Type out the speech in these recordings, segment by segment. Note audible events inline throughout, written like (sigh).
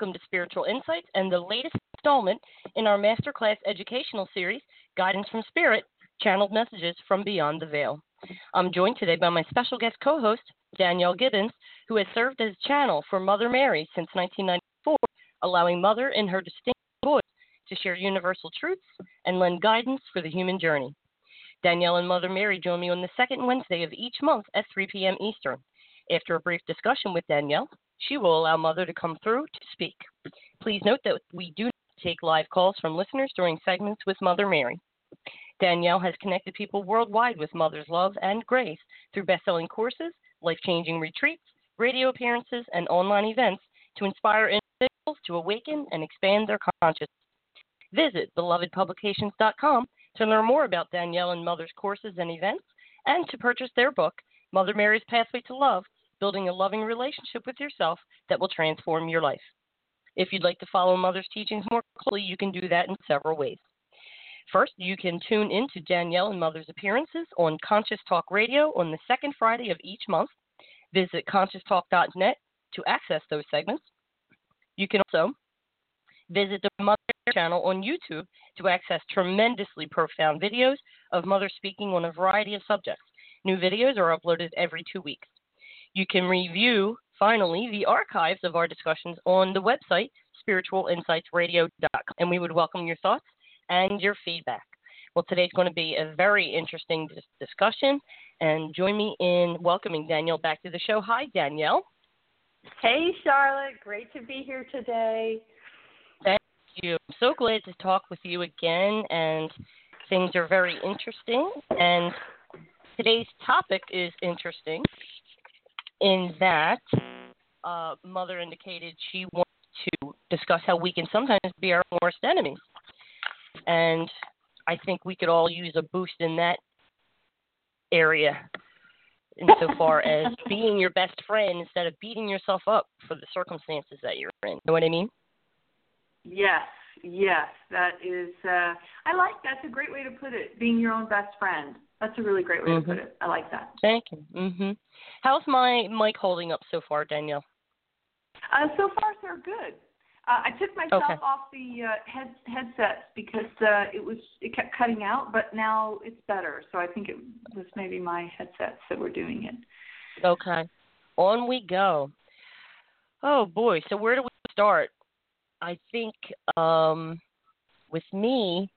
Welcome to Spiritual Insights and the latest installment in our Masterclass educational series, Guidance from Spirit Channeled Messages from Beyond the Veil. I'm joined today by my special guest co host, Danielle Gibbons, who has served as channel for Mother Mary since 1994, allowing Mother in her distinct voice to share universal truths and lend guidance for the human journey. Danielle and Mother Mary join me on the second Wednesday of each month at 3 p.m. Eastern. After a brief discussion with Danielle, she will allow Mother to come through to speak. Please note that we do not take live calls from listeners during segments with Mother Mary. Danielle has connected people worldwide with Mother's love and grace through best selling courses, life changing retreats, radio appearances, and online events to inspire individuals to awaken and expand their consciousness. Visit belovedpublications.com to learn more about Danielle and Mother's courses and events and to purchase their book, Mother Mary's Pathway to Love Building a Loving Relationship with Yourself That Will Transform Your Life. If you'd like to follow Mother's teachings more closely, you can do that in several ways. First, you can tune in to Danielle and Mother's appearances on Conscious Talk Radio on the second Friday of each month. Visit conscioustalk.net to access those segments. You can also visit the Mother channel on YouTube to access tremendously profound videos of Mother speaking on a variety of subjects. New videos are uploaded every two weeks. You can review, finally, the archives of our discussions on the website, spiritualinsightsradio.com, and we would welcome your thoughts and your feedback. Well, today's going to be a very interesting discussion, and join me in welcoming Danielle back to the show. Hi, Danielle. Hey, Charlotte. Great to be here today. Thank you. I'm so glad to talk with you again, and things are very interesting. And today's topic is interesting in that uh, Mother indicated she wanted to discuss how we can sometimes be our worst enemies. And I think we could all use a boost in that area insofar (laughs) as being your best friend instead of beating yourself up for the circumstances that you're in. You know what I mean? Yes, yes. That is, uh, I like that's a great way to put it. Being your own best friend. That's a really great way Mm-hmm. to put it. I like that. Thank you. Mhm. How's my mic holding up so far, Danielle? Uh, so far, so good. Uh, I took myself Okay. off the uh, head headsets because uh, it was it kept cutting out, but now it's better. So I think it was maybe my headsets that were doing it. Okay. On we go. Oh boy, so where do we start? I think um with me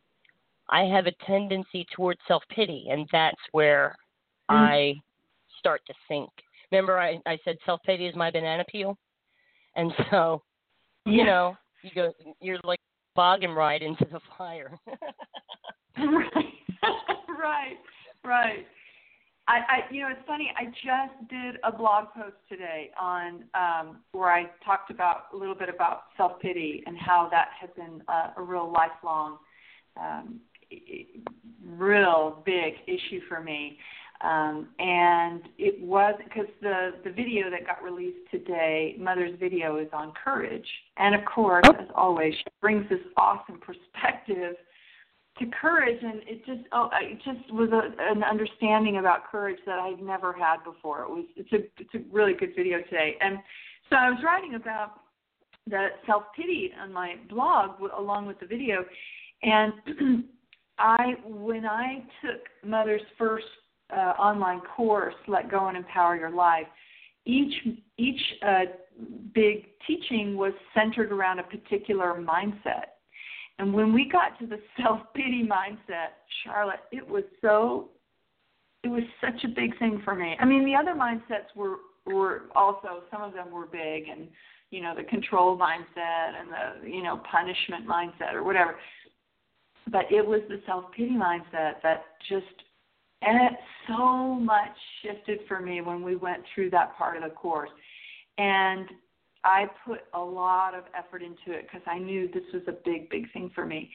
I have a tendency towards self-pity and that's where Mm. I start to sink. Remember I I said self-pity is my banana peel? And (laughs) so, you know, you go you're like bogging right into the fire. (laughs) right, (laughs) right, right. I, I, you know, it's funny. I just did a blog post today on um, where I talked about a little bit about self pity and how that has been a, a real lifelong, um, real big issue for me. Um, and it was because the the video that got released today, Mother's video, is on courage, and of course, as always, she brings this awesome perspective to courage and it just oh it just was a, an understanding about courage that I've never had before. It was it's a it's a really good video today. And so I was writing about the self pity on my blog along with the video, and (clears throat) I when I took Mother's first uh, online course, Let Go and Empower Your Life, each each uh, big teaching was centered around a particular mindset. And when we got to the (laughs) self pity mindset, Charlotte, it was so it was such a big thing for me. I mean, the other mindsets were were also some of them were big and you know the control mindset and the you know punishment mindset or whatever but it was the self pity mindset that just and it so much shifted for me when we went through that part of the course. And i put a lot of effort into it because i knew this was a big big thing for me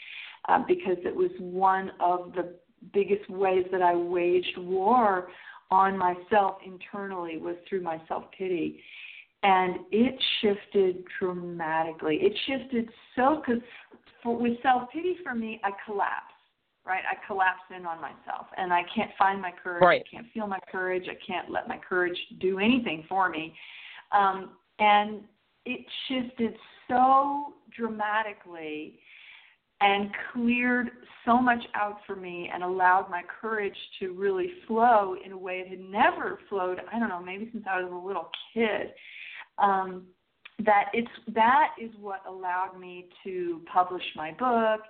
uh, because it was one of the biggest ways that i waged war on myself internally was through my self pity and it shifted dramatically. It shifted so because with self pity for me, I collapse. Right, I collapse in on myself, and I can't find my courage. Right. I can't feel my courage. I can't let my courage do anything for me. Um, and it shifted so dramatically and cleared so much out for me and allowed my courage to really flow in a way it had never flowed i don't know maybe since i was a little kid um, that it's that is what allowed me to publish my book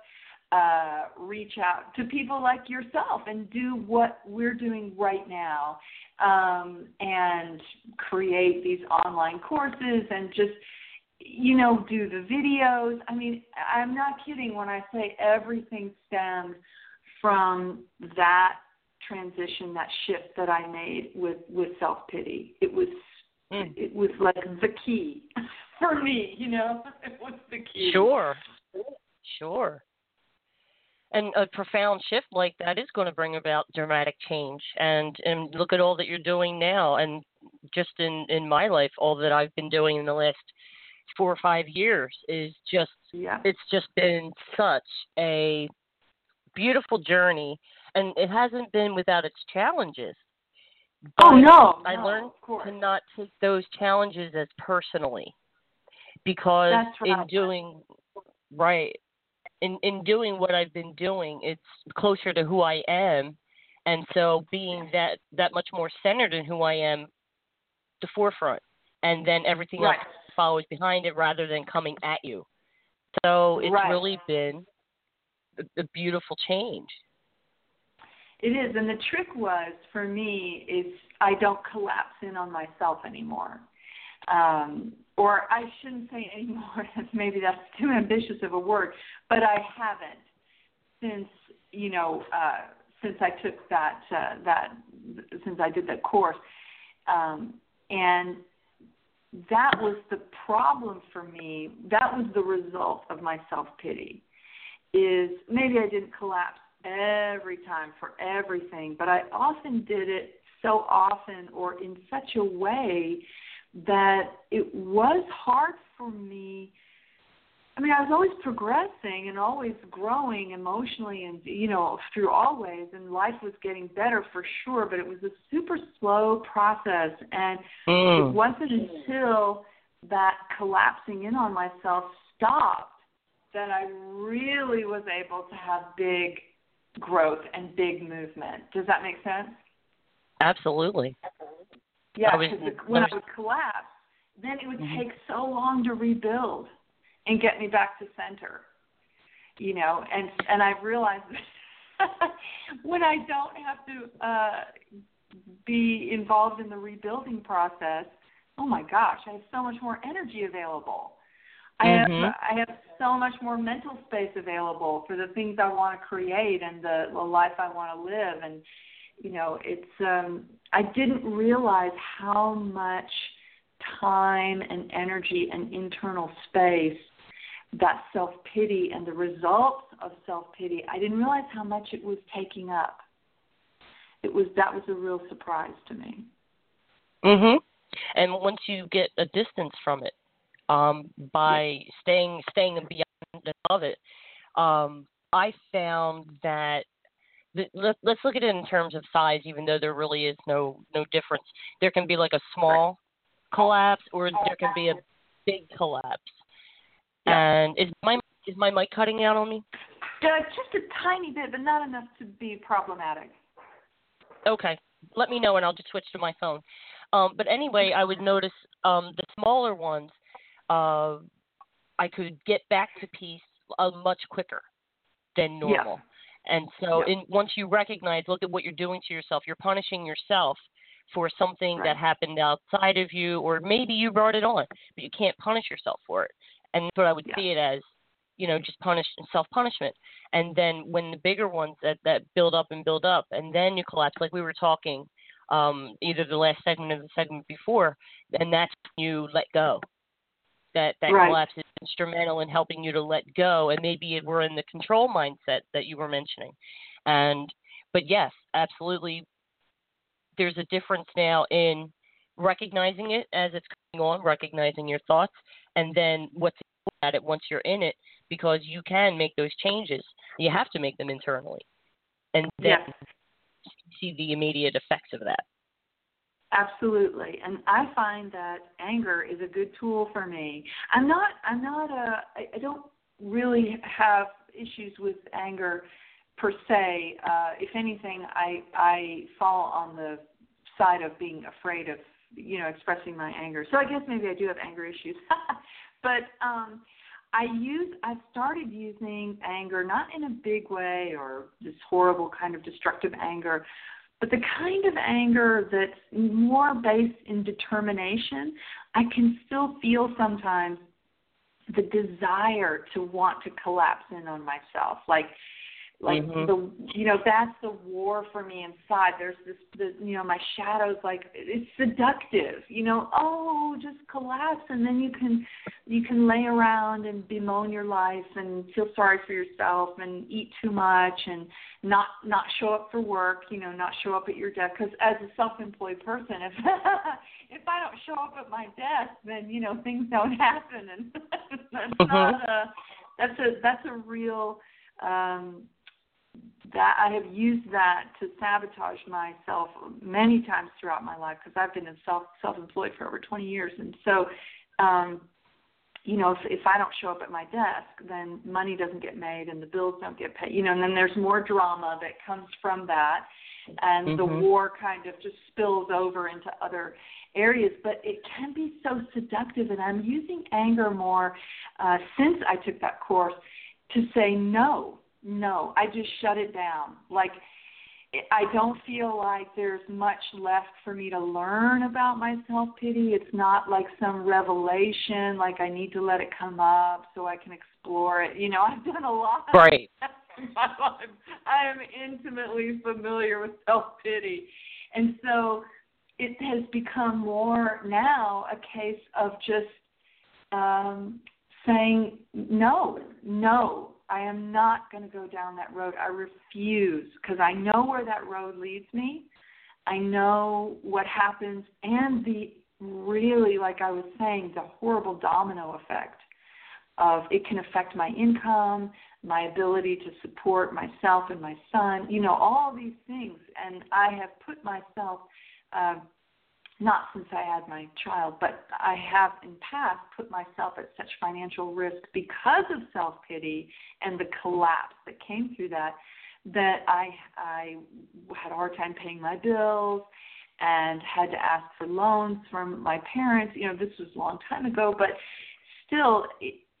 uh, reach out to people like yourself and do what we're doing right now um, and create these online courses and just you know do the videos. I mean i'm not kidding when i say everything stemmed from that transition that shift that i made with with self pity it was mm. it was like the key (laughs) for me, you know. (laughs) It was the key. Sure. Sure. And a profound shift like that is going to bring about dramatic change. And and look at all that you're doing now and just in in my life all that I've been doing in the last 4 or 5 years is just yeah. it's just been such a beautiful journey and it hasn't been without its challenges oh no, I no, learned to not take those challenges as personally because right. in doing right in in doing what I've been doing, it's closer to who I am, and so being that that much more centered in who I am, the forefront, and then everything right. else follows behind it rather than coming at you. So it's right. really been a, a beautiful change. It is, and the trick was for me is I don't collapse in on myself anymore. Um, or I shouldn't say anymore. (laughs) Maybe that's too ambitious of a word, but I haven't since you know uh, since I took that uh, that since I did that course, um, and that was the problem for me. That was the result of my self pity. Is maybe I didn't collapse every time for everything, but I often did it so often or in such a way that it was hard for me. I mean, I was always progressing and always growing emotionally and, you know, through all ways, and life was getting better for sure, but it was a super slow process. And mm. it wasn't until that collapsing in on myself stopped that I really was able to have big growth and big movement. Does that make sense? Absolutely. Yeah, because when I would collapse, then it would mm-hmm. take so long to rebuild and get me back to center. You know, and and I've realized (laughs) when I don't have to uh, be involved in the rebuilding process, oh my gosh, I have so much more energy available. I have mm-hmm. I have so much more mental space available for the things I want to create and the, the life I want to live and you know it's um I didn't realize how much time and energy and internal space that self pity and the results of self pity I didn't realize how much it was taking up. It was that was a real surprise to me. Mhm. And once you get a distance from it, um, by staying staying beyond and above it. Um, I found that let, let's look at it in terms of size, even though there really is no no difference. There can be like a small collapse, or there can be a big collapse. And is my is my mic cutting out on me? Uh, just a tiny bit, but not enough to be problematic. Okay, let me know, and I'll just switch to my phone. Um, but anyway, I would notice um, the smaller ones, uh, I could get back to peace uh, much quicker than normal. Yeah. And so, yeah. in, once you recognize, look at what you're doing to yourself. You're punishing yourself for something right. that happened outside of you, or maybe you brought it on, but you can't punish yourself for it. And that's what I would yeah. see it as, you know, just punish self punishment. And then when the bigger ones that that build up and build up, and then you collapse, like we were talking, um, either the last segment or the segment before, and that's when you let go. That that right. collapse is instrumental in helping you to let go, and maybe we're in the control mindset that you were mentioning. And but yes, absolutely, there's a difference now in recognizing it as it's going on, recognizing your thoughts, and then what's at it once you're in it, because you can make those changes. You have to make them internally, and then yes. see the immediate effects of that. Absolutely, and I find that anger is a good tool for me. I'm not. I'm not a. I don't really have issues with anger per se. Uh, if anything, I I fall on the side of being afraid of you know expressing my anger. So I guess maybe I do have anger issues. (laughs) but um I use I've started using anger not in a big way or this horrible kind of destructive anger, but the kind of anger that's more based in determination. I can still feel sometimes the desire to want to collapse in on myself. Like like mm-hmm. the you know that's the war for me inside there's this the you know my shadows like it's seductive you know oh just collapse and then you can you can lay around and bemoan your life and feel sorry for yourself and eat too much and not not show up for work you know not show up at your desk because as a self-employed person (laughs) if if i don't show up at my desk then you know (laughs) things don't happen and (laughs) that's mm-hmm. not a that's a that's a real um that I have used that to sabotage myself many times throughout my life because I've been in self self-employed for over 20 years, and so, um, you know, if if I don't show up at my desk, then money doesn't get made and the bills don't get paid. You know, and then there's more drama that comes from that, and mm-hmm. the war kind of just spills over into other areas. But it can be so seductive, and I'm using anger more uh, since I took that course to say no no, I just shut it down. Like I don't feel like there's much left for me to learn about my self pity. It's not like some revelation, like I need to let it come up so I can explore it. You know, (laughs) I've done a lot right. (laughs) I am intimately familiar with self pity. And so it has become more now a case of just um saying no, no, I am not going to go down that road. I refuse because I know where that road leads me. I know what happens and the really, like I was saying, the horrible domino effect of it can affect my income, my ability to support myself and my son, you know, all these things. And I have put myself uh, not since I had my child, but I have in past put myself at such financial risk because of self pity and the collapse that came through that that I I had a hard time paying my bills and had to ask for loans from my parents. You know, this was a long time ago, but still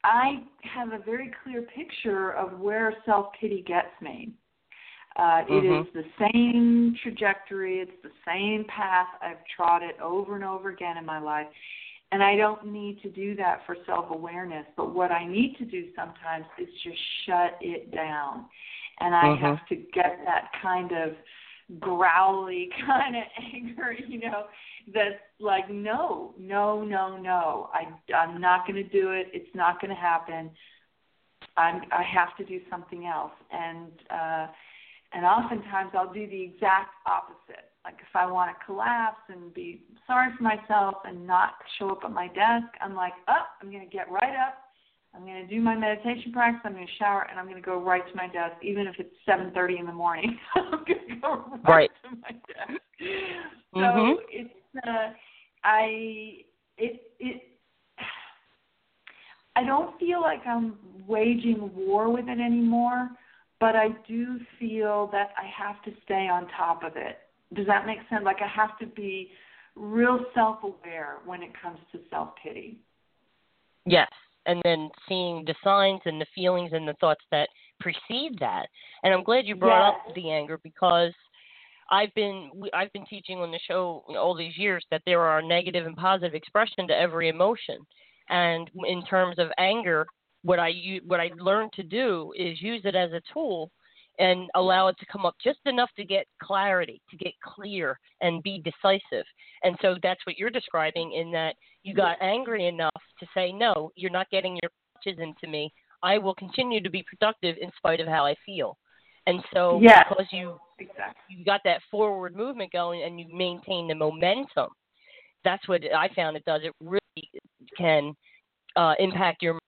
I have a very clear picture of where self pity gets me. Uh, mm-hmm. It is the same trajectory, it's the same path. I've trod it over and over again in my life. And I don't need to do that for self awareness. But what I need to do sometimes is just shut it down. And I mm-hmm. have to get that kind of growly (laughs) kind of anger, you know, that's like, no, no, no, no. I, I'm not going to do it. It's not going to happen. I'm, I have to do something else. And, uh, and oftentimes I'll do the exact opposite. Like if I want to collapse and be sorry for myself and not show up at my desk, I'm like, oh, I'm going to get right up. I'm going to do my meditation practice. I'm going to shower and I'm going to go right to my desk, even if it's 7:30 in the morning. (laughs) I'm going to go right, right. to my desk. So mm-hmm. it's uh, I it it I don't feel like I'm waging war with it anymore but I do feel that I have to stay on top of it. Does that make sense? Like I have to be real self-aware when it comes to self-pity. Yes, and then seeing the signs and the feelings and the thoughts that precede that. And I'm glad you brought yes. up the anger because I've been I've been teaching on the show all these years that there are negative and positive expression to every emotion. And in terms of anger, what I what I learned to do is use it as a tool and allow it to come up just enough to get clarity, to get clear and be decisive. And so that's what you're describing in that you got angry enough to say, no, you're not getting your punches into me. I will continue to be productive in spite of how I feel. And so yes. because you exactly. you got that forward movement going and you maintain the momentum, that's what I found it does. It really can uh, impact your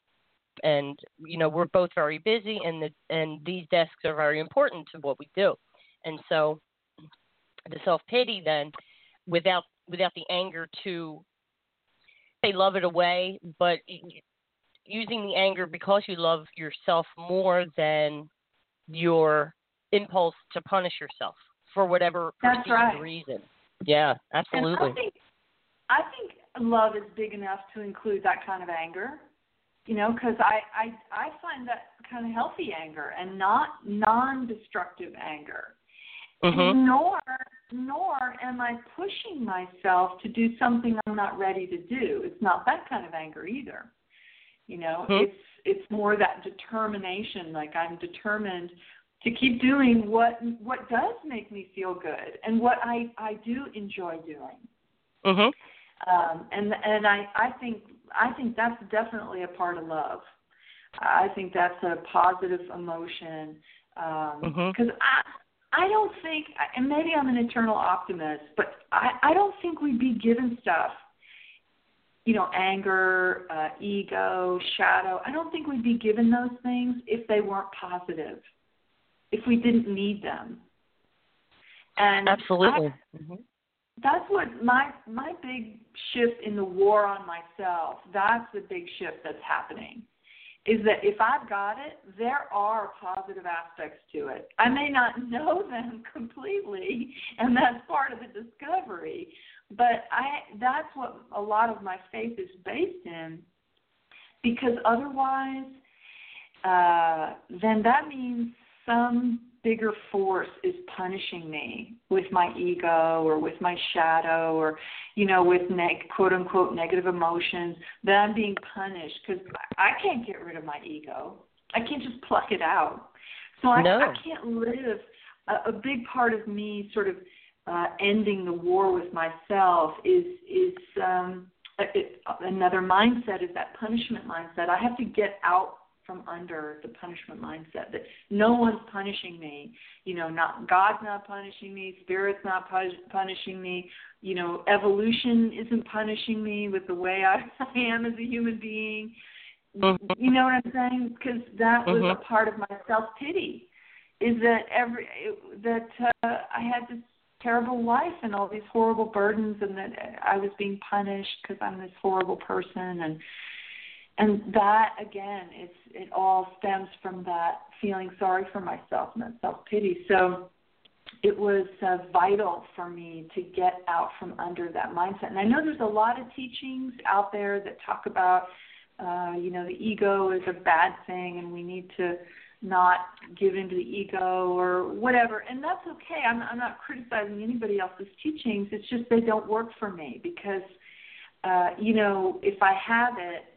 and you know we're both very busy and the and these desks are very important to what we do. And so the self pity then without without the anger to say love it away but using the anger because you love yourself more than your impulse to punish yourself for whatever That's right. reason. Yeah absolutely I think, I think love is big enough to include that kind of anger you know because I, I i find that kind of healthy anger and not non-destructive anger. Mm-hmm. nor nor am i pushing myself to do something i'm not ready to do. It's not that kind of anger either. You know mm-hmm. it's it's more that determination like i'm determined to keep doing what what does make me feel good and what i i do enjoy doing. Mhm um and and i i think I think that's definitely a part of love. I think that's a positive emotion because um, mm-hmm. I I don't think, and maybe I'm an eternal optimist, but I I don't think we'd be given stuff, you know, anger, uh, ego, shadow. I don't think we'd be given those things if they weren't positive, if we didn't need them. And absolutely. I, mm-hmm that's what my my big shift in the war on myself that's the big shift that's happening is that if i've got it there are positive aspects to it. I may not (laughs) know them completely and that's part of the discovery but i that's what a lot of my faith is based in because otherwise uh then that means some bigger force is punishing me with my ego or with my shadow or you know with neg- quote unquote negative emotions that i'm being punished because i can't get rid of my ego. I can't just pluck it out. So i, no. I can't live. A, a big part of me sort of uh, ending the war with myself is is um, it, another mindset is that punishment mindset. I have to get out from under the punishment mindset that no one's punishing me you know not god's not punishing me spirit's not punishing me you know evolution isn't punishing me with the way i, (laughs) I am as a human being mm-hmm. you know what i'm saying because that was mm-hmm. a part of my self pity is that every that uh, i had this terrible life and all these horrible burdens and that i was being punished because i'm this horrible person and and that again it's it all stems from that feeling sorry for myself and that self pity so it was uh, vital for me to get out from under that mindset. And i know there's a lot of teachings out there that talk about uh, you know the ego is a bad thing and we need to not give into the ego or whatever. And that's okay. I'm i'm not criticizing anybody else's teachings. It's just they don't work for me because uh you know if i have it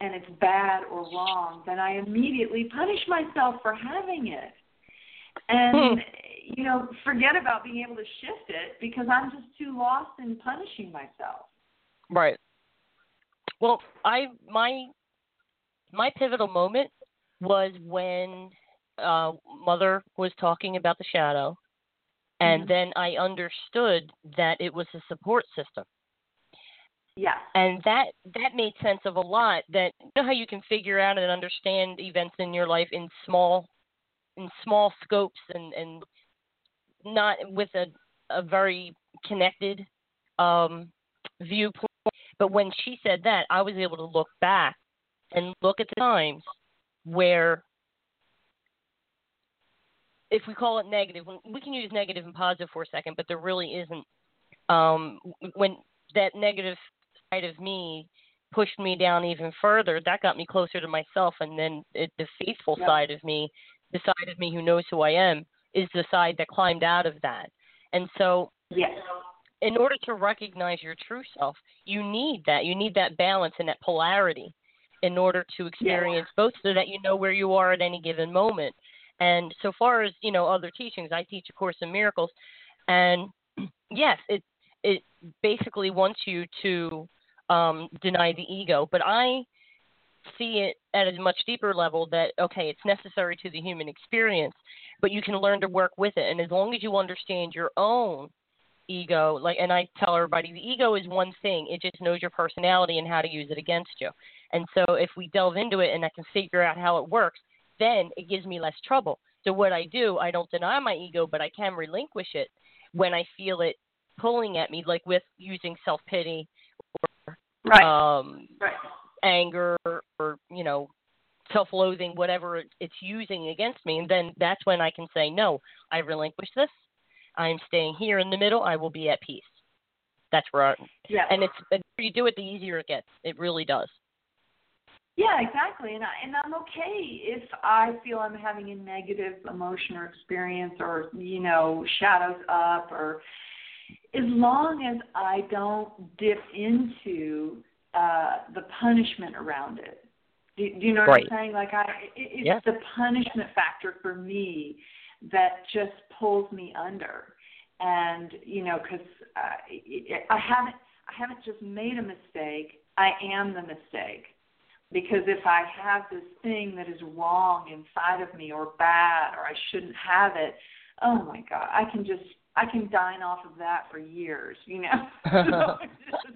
and it's bad or wrong, then I immediately punish myself for having it. And, hmm. you know, forget about being able to shift it because I'm just too lost in punishing myself. Right. Well, I my my pivotal moment was when uh mother was talking about the shadow and mm-hmm. then I understood that it was a support system. Yeah. And that that made sense of a lot. That you know how you can figure out and understand events in your life in small in small scopes and and not with a a very connected um viewpoint. But when she said that, I was able to look back and look at the times where if we call it negative, we can use negative and positive for a second, but there really isn't um, when that negative of me pushed me down even further, that got me closer to myself. And then it, the faithful Yep. side of me, the side of me who knows who I am, is the side that climbed out of that. And so, Yes. in order to recognize your true self, you need that. You need that balance and that polarity in order to experience both so that you know where you are at any given moment. And so far as, you know, other teachings, I teach a course in miracles and (clears throat) yes, it it basically wants you to um deny the ego, but I see it at a much deeper level that okay, it's necessary to the human experience, but you can learn to work with it. And as long as you understand your own ego like and i tell everybody the ego is one thing it just knows your personality and how to use it against you. And so if we delve into it and i can figure out how it works then it gives me less trouble. So what i do i don't deny my ego but i can relinquish it when i feel it pulling at me like with using self pity Right. um right. anger or you know self-loathing whatever it's using against me and then that's when i can say no i relinquish this i'm staying here in the middle i will be at peace that's where I, Yeah. and it's the more you do it the easier it gets it really does Yeah, exactly. And I, and I'm okay if I feel I'm having a negative emotion or experience or you know shadows up or as long as I don't dip into uh the punishment around it. Do, do you know what Right. I'm saying? Like I it, it's Yeah. the punishment factor for me that just pulls me under. And you know cuz uh, I haven't I haven't just made a mistake, I am the mistake because if I have this thing that is wrong inside of me or bad or I shouldn't have it, oh my God, I can just I can dine off of that for years, you know. (laughs) (laughs) so it, just,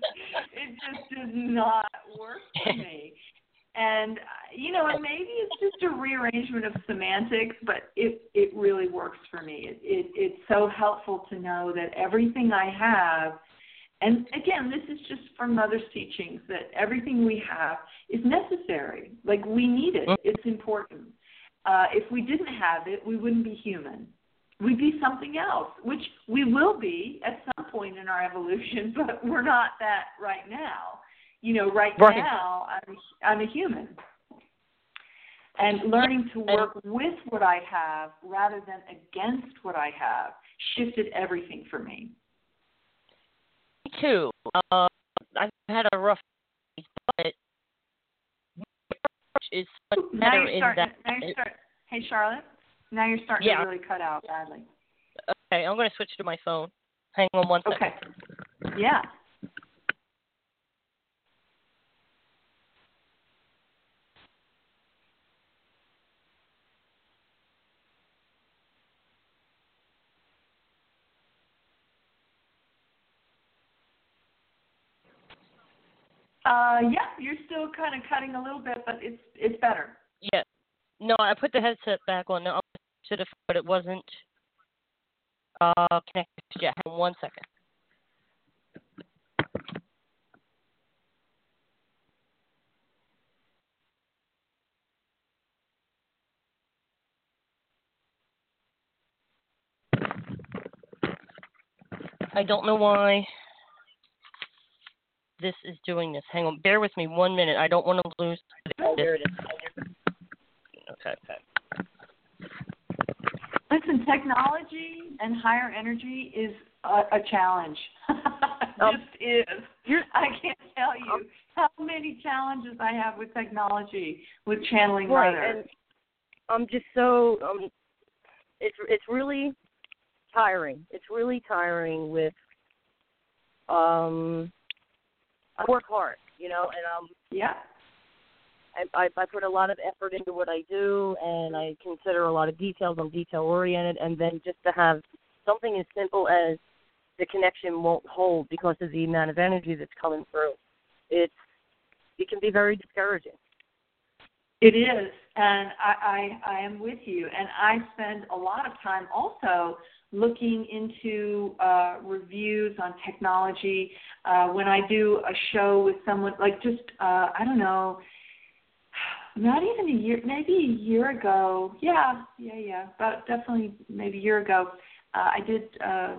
it just does not work for me. And you know, and maybe it's just a rearrangement of semantics, but it it really works for me. It, it it's so helpful to know that everything I have and again, this is just from mother's teachings that everything we have is necessary. Like we need it. It's important. Uh, if we didn't have it, we wouldn't be human. We'd be something else, which we will be at some point in our evolution, (laughs) but we're not that right now. You know, right, Right. now, I'm, I'm a human. And learning to work with what I have rather than against what I have shifted everything for me. Me too uh, i've had a rough days, but is much Now better in that Now you're start, hey, Charlotte. Now you're starting Yeah. to really cut out badly. okay i'm going to switch to my phone hang on one second Okay. Yeah. Uh, yeah, you're still kind of cutting a little bit, but it's it's better. Yeah. No, I put the headset back on. No, have, but it wasn't uh connected yet. Hang on one second. I don't know why this is doing this. Hang on, bear with me one minute. I don't want to lose. There it is. Okay. Listen, technology and higher energy is a, a challenge. (laughs) Um, just is. (laughs) I can't tell you how many challenges I have with technology, with channeling Right, mother. and I'm just so um, it's it's really tiring. It's really tiring with um I work hard, you know, and um yeah. I, I put a lot of effort into what I do, and I consider a lot of details. I'm detail oriented, and then just to have something as simple as the connection won't hold because of the amount of energy that's coming through. It's it can be very discouraging. It is, and I, I I am with you. And I spend a lot of time also looking into uh, reviews on technology. Uh, when I do a show with someone, like just uh, I don't know, not even a year, maybe a year ago. Yeah, yeah, yeah. But definitely maybe a year ago, uh, I did uh,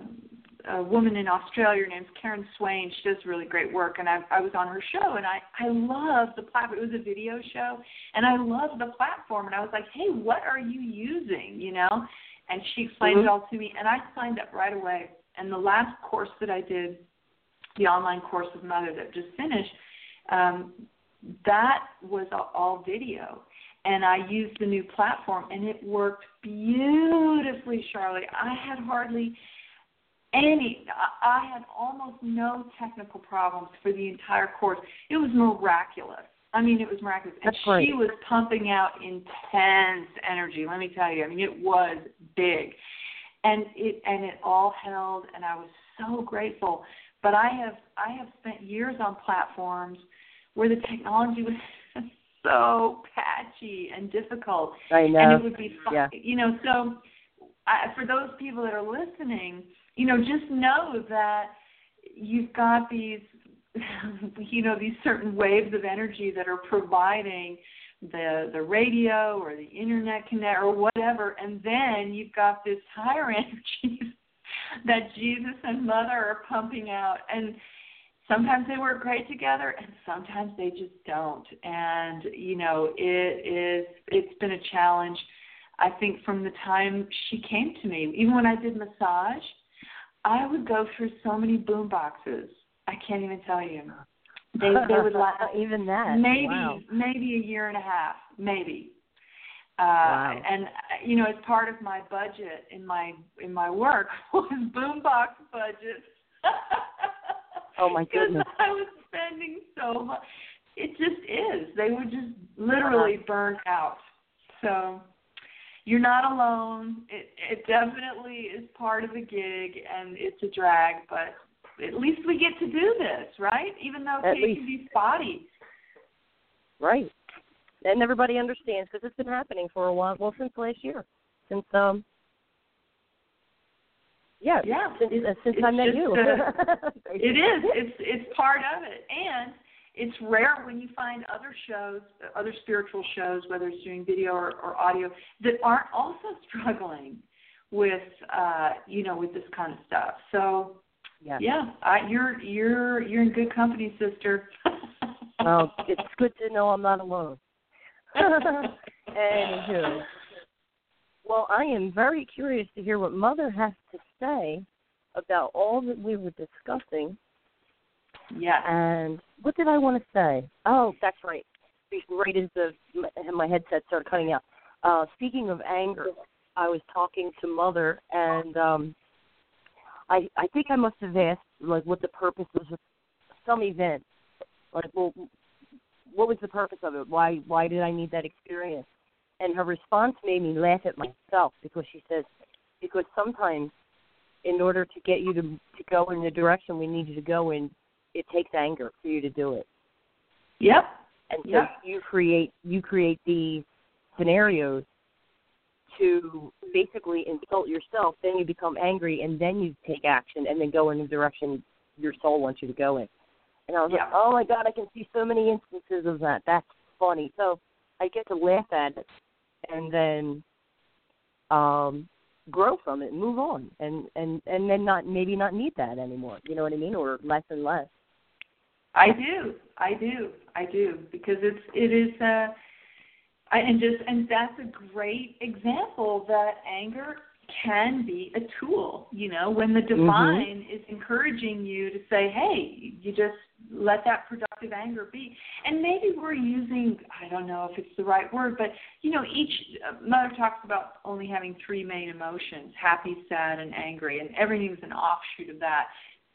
a woman in Australia. Her name's Karen Swain. She does really great work, and I, I was on her show, and I I love the platform. It was a video show, and I love the platform. And I was like, hey, what are you using? You know, and she explained mm-hmm. it all to me, and I signed up right away. And the last course that I did, the online course with Mother that just finished, um, that was all video and I used the new platform, and it worked beautifully, Charlie. I had hardly any, I had almost no technical problems for the entire course. It was miraculous. I mean, it was miraculous. And That's she was pumping out intense energy. Let me tell you. I mean, it was big, and it and it all held. And I was so grateful. But I have I have spent years on platforms where the technology was (laughs) so patchy and difficult. I know. And it would be fun. Yeah. You know, so I, for those people that are listening, you know, just know that you've got these, (laughs) you know, these certain waves of energy that are providing the the radio or the internet connect or whatever, and then you've got this higher (laughs) energy that Jesus and Mother are pumping out, and sometimes they work great together and sometimes they just don't. And you know it is it's been a challenge. I think from the time she came to me even when i did massage i would go through so many boom boxes. I can't even tell you. (laughs) They they would last even that. maybe wow. maybe a year and a half maybe. Uh wow. and you know as part of my budget in my in my work (laughs) was boombox budget (laughs) Oh my (laughs) goodness! I was spending so much. It just is. They would just literally burn out. So you're not alone. It it definitely is part of the gig, and it's a drag, but at least we get to do this, right? Even though at it least. can be spotty. Right. And everybody understands because it's been happening for a while. Well, since last year, since um, yeah, yeah. Since uh, since I met you, uh, (laughs) it is. It's it's part of it, and it's rare when you find other shows, other spiritual shows, whether it's doing video or, or audio, that aren't also (laughs) struggling with uh, you know with this kind of stuff. So yeah, yeah, I, you're you're you're in good company, sister. well, it's good to know I'm not alone. (laughs) Anywho, well, I am very curious to hear what Mother has to say about all that we were discussing. Yeah. And what did I want to say? Oh, that's right. Right as the my headset started cutting out. Uh, speaking of anger, I was talking to Mother, and um, I I think I must have asked like what the purpose was of some event. Like, well, what was the purpose of it? Why why did I need that experience? And her response made me laugh at myself because she says because sometimes in order to get you to to go in the direction we need you to go in it takes anger for you to do it. Yep. And so yep. you create you create these scenarios to basically insult yourself. Then you become angry and then you take action and then go in the direction your soul wants you to go in. And i was yeah. like oh my god i can see so many instances of that. That's funny. So i get to laugh at it and then um grow from it and move on and and and then not maybe not need that anymore you know what i mean or less and less i do i do i do because it's it is uh I, and just and that's a great example that anger can be a tool you know when the Mm-hmm. divine mm-hmm. is encouraging you to say hey you just let that productive anger be and maybe we're using i don't know if it's the right word but you know each uh, mother talks about only having three main emotions happy sad and angry and everything's an offshoot of that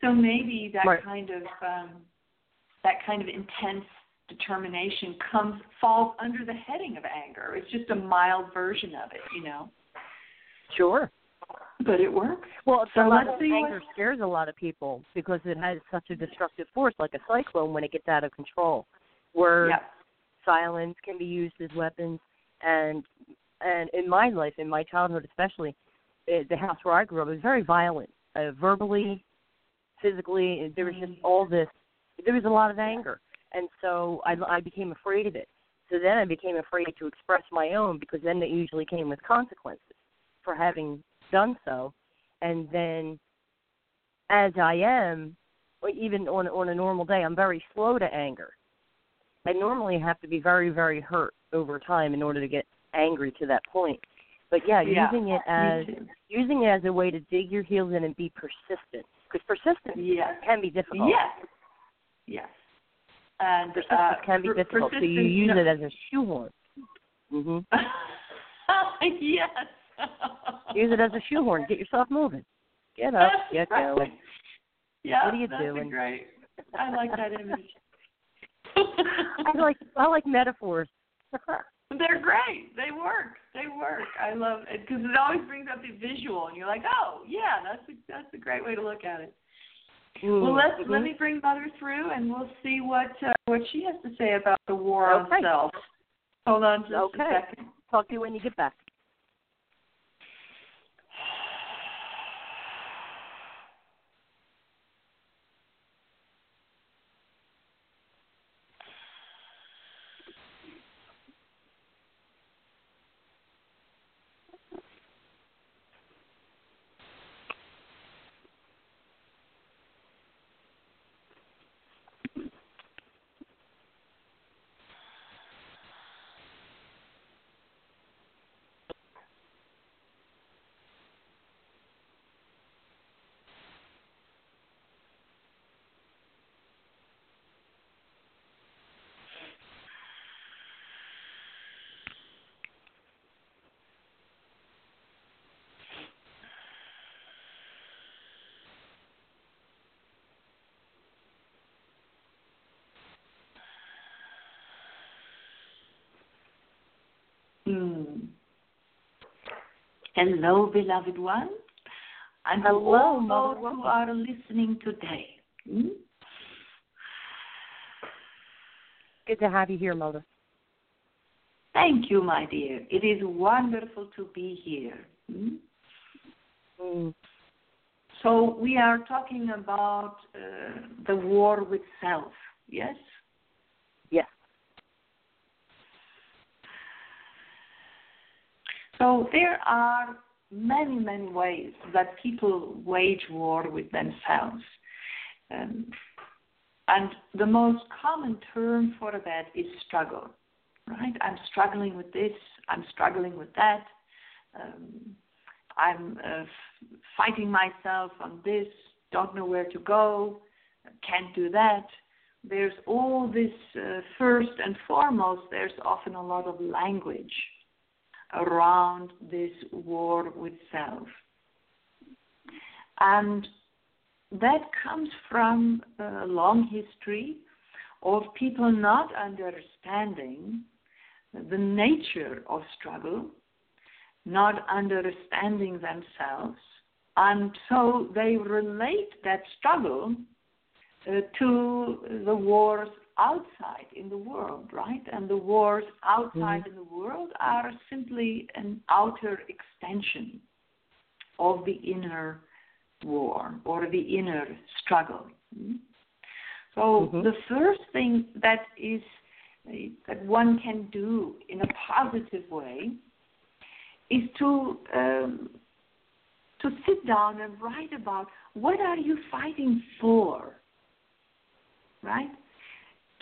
so maybe that right. kind of um that kind of intense determination comes falls under the heading of anger it's just a mild version of it you know Sure. But it works. Well, so a lot of see anger scares a lot of people because it has such a destructive force, like a cyclone when it gets out of control. Words, yep. silence can be used as weapons, and and in my life, in my childhood especially, it, the house where I grew up was very violent, uh, verbally, physically. There was just all this. There was a lot of anger, and so I, I became afraid of it. So then I became afraid to express my own because then it usually came with consequences for having done so and then as I am, even on on a normal day, I'm very slow to anger. I normally have to be very very hurt over time in order to get angry to that point. But yeah, Yeah, using it as using it as a way to dig your heels in and be persistent because persistence Yes. can be difficult. Yes. Yes. And Persistence uh, can be per- difficult, so you use no- it as a shoehorn. hmm (laughs) yes. Use it as a (laughs) shoehorn. Get yourself moving. Get up. Get going. Yeah, What are you that's doing? great. I like that image. (laughs) I like I like metaphors. (laughs) They're great. They work. They work. I love it because it always brings up the visual, and you're like, oh yeah, that's a, that's a great way to look at it. Well, let's Mhm. let me bring Mother through, and we'll see what uh, what she has to say about the war Okay. on self. Hold on just Okay. a second. Talk to you when you get back. Hello, beloved one, and Hello, to all Mother those who are listening today. Hmm? Good to have you here, Mother. Thank you, my dear. It is wonderful to be here. Hmm? Mm. So we are talking about uh, the war with self. Yes. So there are many, many ways that people wage war with themselves. Um, and the most common term for that is struggle, right? I'm struggling with this, I'm struggling with that, um, I'm uh, fighting myself on this, don't know where to go, can't do that. There's all this, uh, first and foremost, there's often a lot of language around this war with self. And that comes from a long history of people not understanding the nature of struggle, not understanding themselves, and so they relate that struggle uh, to the wars outside in the world, right? And the wars outside in the world are simply an outer extension of the inner war or the inner struggle. Mm? So Mhm. the first thing that is uh, that one can do in a positive way is to um, to sit down and write about what are you fighting for, right?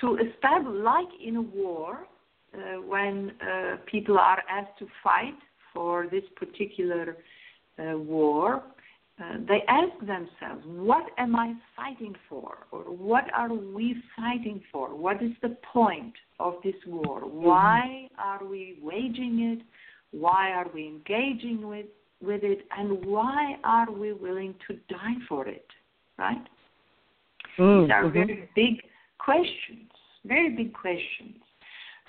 To establish, like in a war, uh, when uh, people are asked to fight for this particular uh, war, uh, they ask themselves, what am I fighting for? Or what are we fighting for? What is the point of this war? Why are we waging it? Why are we engaging with, with it? And why are we willing to die for it? Right? Mm, These are very big questions, very big questions.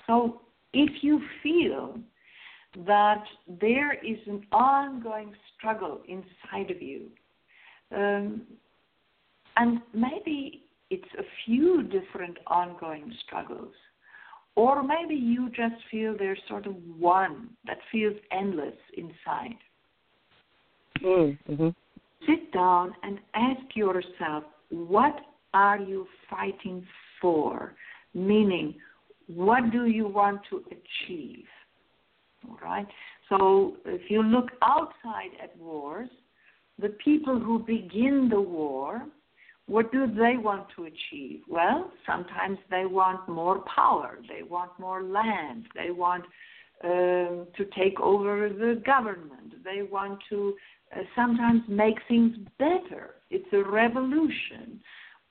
So if you feel that there is an ongoing struggle inside of you, um, and maybe it's a few different ongoing struggles, or maybe you just feel there's sort of one that feels endless inside Mm, mhm. sit down and ask yourself, what are you fighting for? Meaning, what do you want to achieve? All right. So if you look outside at wars, the people who begin the war, what do they want to achieve? Well, sometimes they want more power, they want more land, they want um, to take over the government, they want to uh, sometimes make things better. It's a revolution,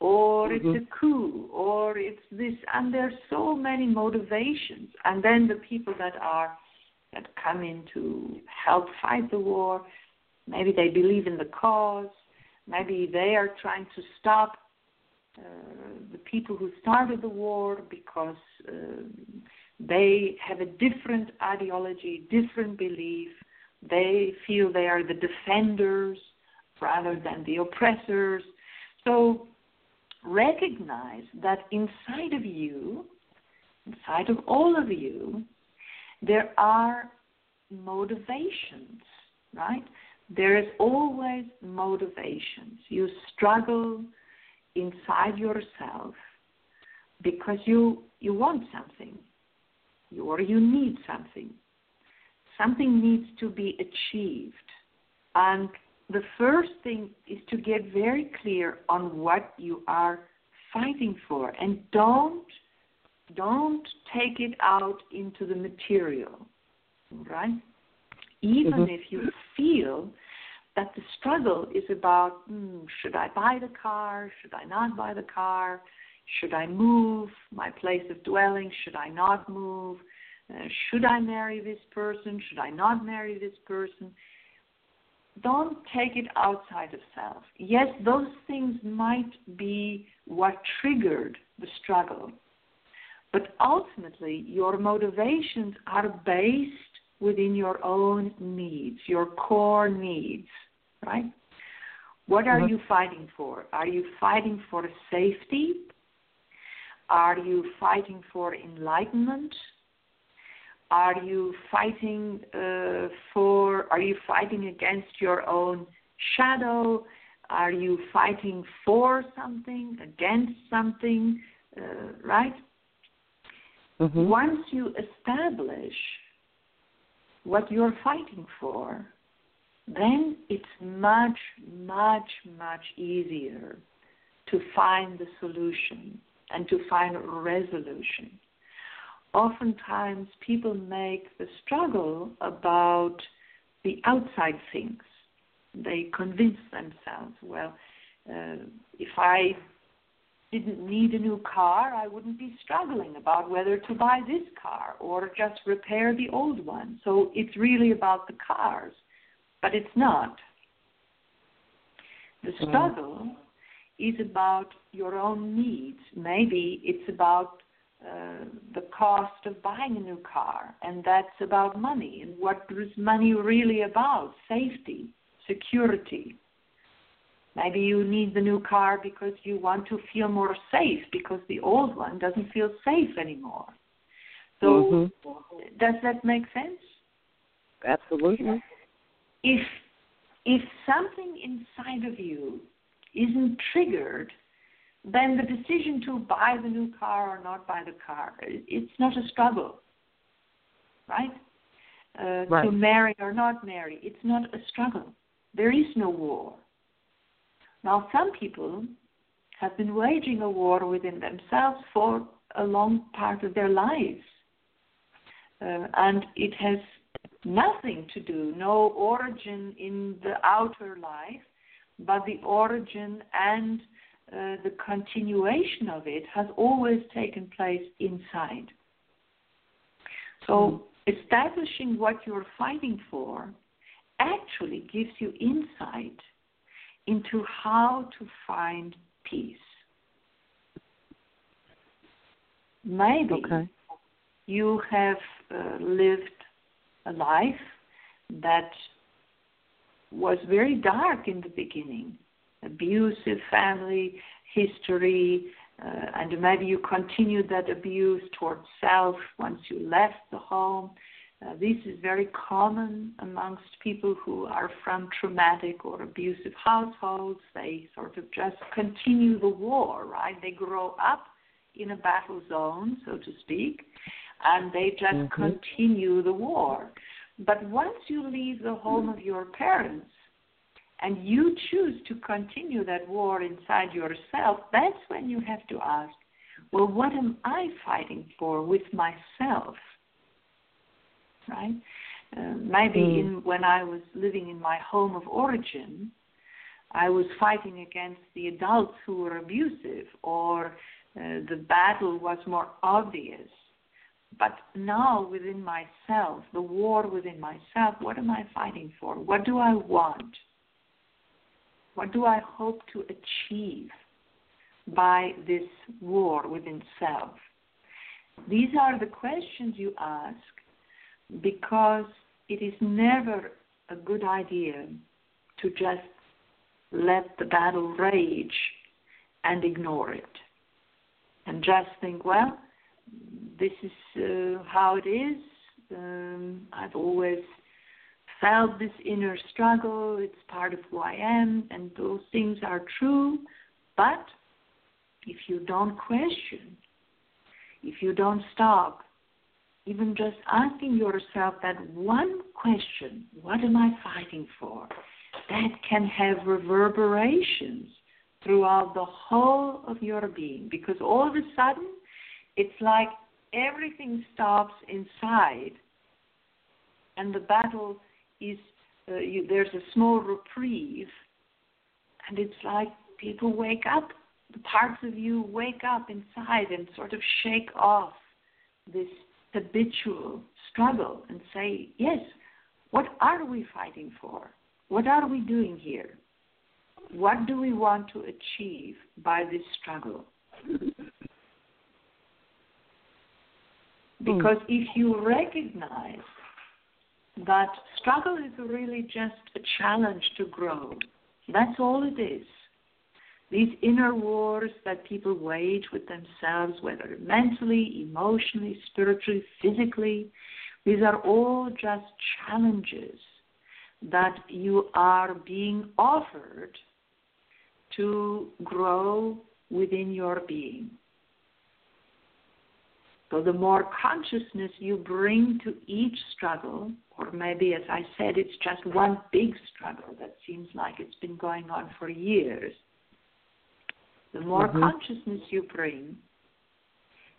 or mm-hmm. it's a coup, or it's this, and there's so many motivations. And then the people that are that come in to help fight the war, maybe they believe in the cause, maybe they are trying to stop uh, the people who started the war because uh, they have a different ideology, different belief, they feel they are the defenders rather than the oppressors. So recognize that inside of you, inside of all of you, there are motivations, right? There is always motivations. You struggle inside yourself because you you want something, you, or you need something something needs to be achieved. And the first thing is to get very clear on what you are fighting for and don't don't take it out into the material right even mm-hmm. if you feel that the struggle is about hmm, should i buy the car should i not buy the car should i move my place of dwelling should i not move uh, should I marry this person? Should I not marry this person? Don't take it outside of self. Yes, those things might be what triggered the struggle, but ultimately, your motivations are based within your own needs, your core needs, right? What are mm-hmm. you fighting for? Are you fighting for safety? Are you fighting for enlightenment? Are you fighting uh, for? Are you fighting against your own shadow? Are you fighting for something, against something? Uh, right? Mm-hmm. Once you establish what you're fighting for, then it's much, much, much easier to find the solution and to find a resolution oftentimes people make the struggle about the outside things. They convince themselves, well, uh, if I didn't need a new car, I wouldn't be struggling about whether to buy this car or just repair the old one. So it's really about the cars, but it's not. The mm. struggle mm. is about your own needs. Maybe it's about uh, the cost of buying a new car, and that's about money. And what is money really about? Safety, security. Maybe you need the new car because you want to feel more safe because the old one doesn't feel safe anymore. So, mm-hmm. does that make sense? Absolutely. If if something inside of you isn't triggered then the decision to buy the new car or not buy the car, it's not a struggle, right? Uh, right. To marry or not marry, it's not a struggle. There is no war. Now, some people have been waging a war within themselves for a long part of their lives. Uh, and it has nothing to do, no origin in the outer life, but the origin and uh, the continuation of it has always taken place inside. So, hmm. establishing what you're fighting for actually gives you insight into how to find peace. Maybe okay. you have uh, lived a life that was very dark in the beginning abusive family history, uh, and maybe you continued that abuse towards self once you left the home. Uh, this is very common amongst people who are from traumatic or abusive households. They sort of just continue the war, right? They grow up in a battle zone, so to speak, and they just mm-hmm. continue the war. But once you leave the home of your parents, and you choose to continue that war inside yourself, that's when you have to ask, well, what am I fighting for with myself? Right? Uh, maybe mm. in, when I was living in my home of origin, I was fighting against the adults who were abusive, or uh, the battle was more obvious. But now within myself, the war within myself, what am I fighting for? What do I want? What do I hope to achieve by this war within self? These are the questions you ask because it is never a good idea to just let the battle rage and ignore it and just think, well, this is uh, how it is. Um, I've always felt this inner struggle. It's part of who I am, and those things are true. But if you don't question, if you don't stop, even just asking yourself that one question, what am I fighting for? That can have reverberations throughout the whole of your being because all of a sudden it's like everything stops inside and the battle is uh, you, there's a small reprieve, and it's like people wake up, the parts of you wake up inside and sort of shake off this habitual struggle and say, yes, what are we fighting for? What are we doing here? What do we want to achieve by this struggle? Because if you recognize that struggle is really just a challenge to grow. That's all it is. These inner wars that people wage with themselves, whether mentally, emotionally, spiritually, physically, these are all just challenges that you are being offered to grow within your being. So the more consciousness you bring to each struggle, or maybe as I said, it's just one big struggle that seems like it's been going on for years, the more mm-hmm. consciousness you bring,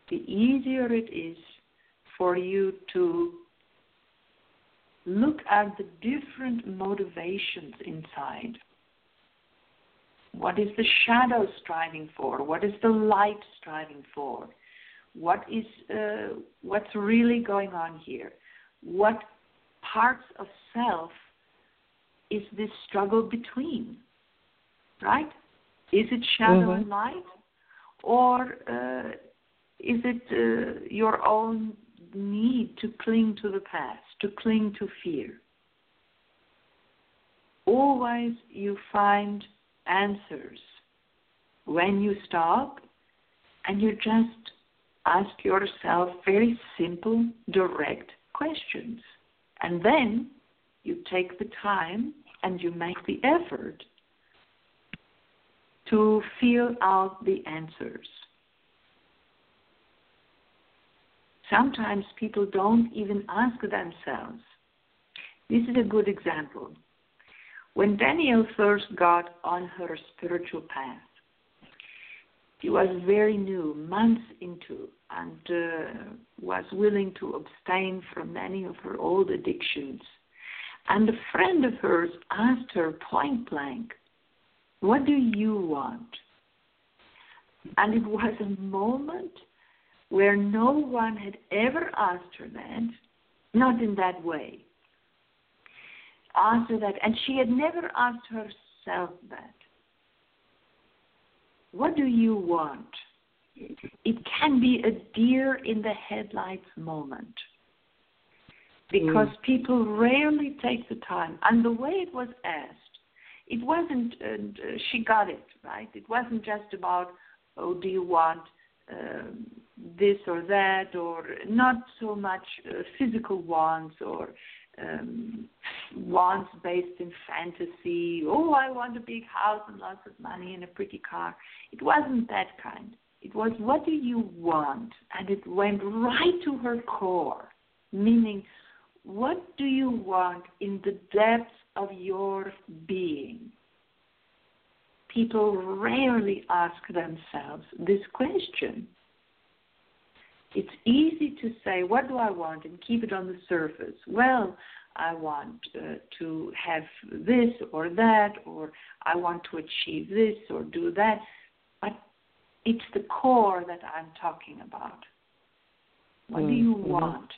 the easier it is for you to look at the different motivations inside. What is the shadow striving for? What is the light striving for? What is uh, what's really going on here? What parts of self is this struggle between right? Is it shadow mm-hmm. and light? Or uh, is it uh, your own need to cling to the past to cling to fear? Always you find answers when you stop and you just ask yourself very simple, direct questions. And then you take the time and you make the effort to feel out the answers. Sometimes people don't even ask themselves. This is a good example. When Danielle first got on her spiritual path, he was very new, months into, and uh, was willing to abstain from many of her old addictions. And a friend of hers asked her point blank, What do you want? And it was a moment where no one had ever asked her that, not in that way. Asked her that, and she had never asked herself that. What do you want? It can be a deer in the headlights moment because mm. people rarely take the time. And the way it was asked, it wasn't, uh, she got it, right? It wasn't just about, oh, do you want uh, this or that, or not so much uh, physical wants or um, wants based in fantasy. Oh, I want a big house and lots of money and a pretty car. It wasn't that kind. It was, what do you want? And it went right to her core, meaning, what do you want in the depths of your being. People rarely ask themselves this question. It's easy to say, What do I want? and keep it on the surface. Well, I want uh, to have this or that, or I want to achieve this or do that. But it's the core that I'm talking about. What do you Mm-hmm. want?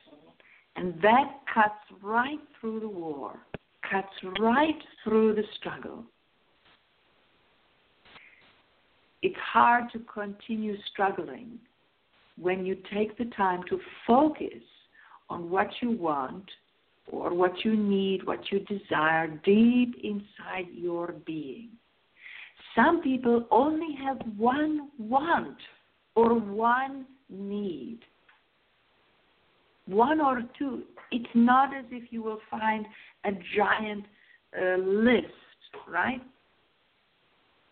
And that cuts right through the war, cuts right through the struggle. It's hard to continue struggling when you take the time to focus on what you want or what you need, what you desire deep inside your being. Some people only have one want or one need. One or two. It's not as if you will find a giant uh, list, right?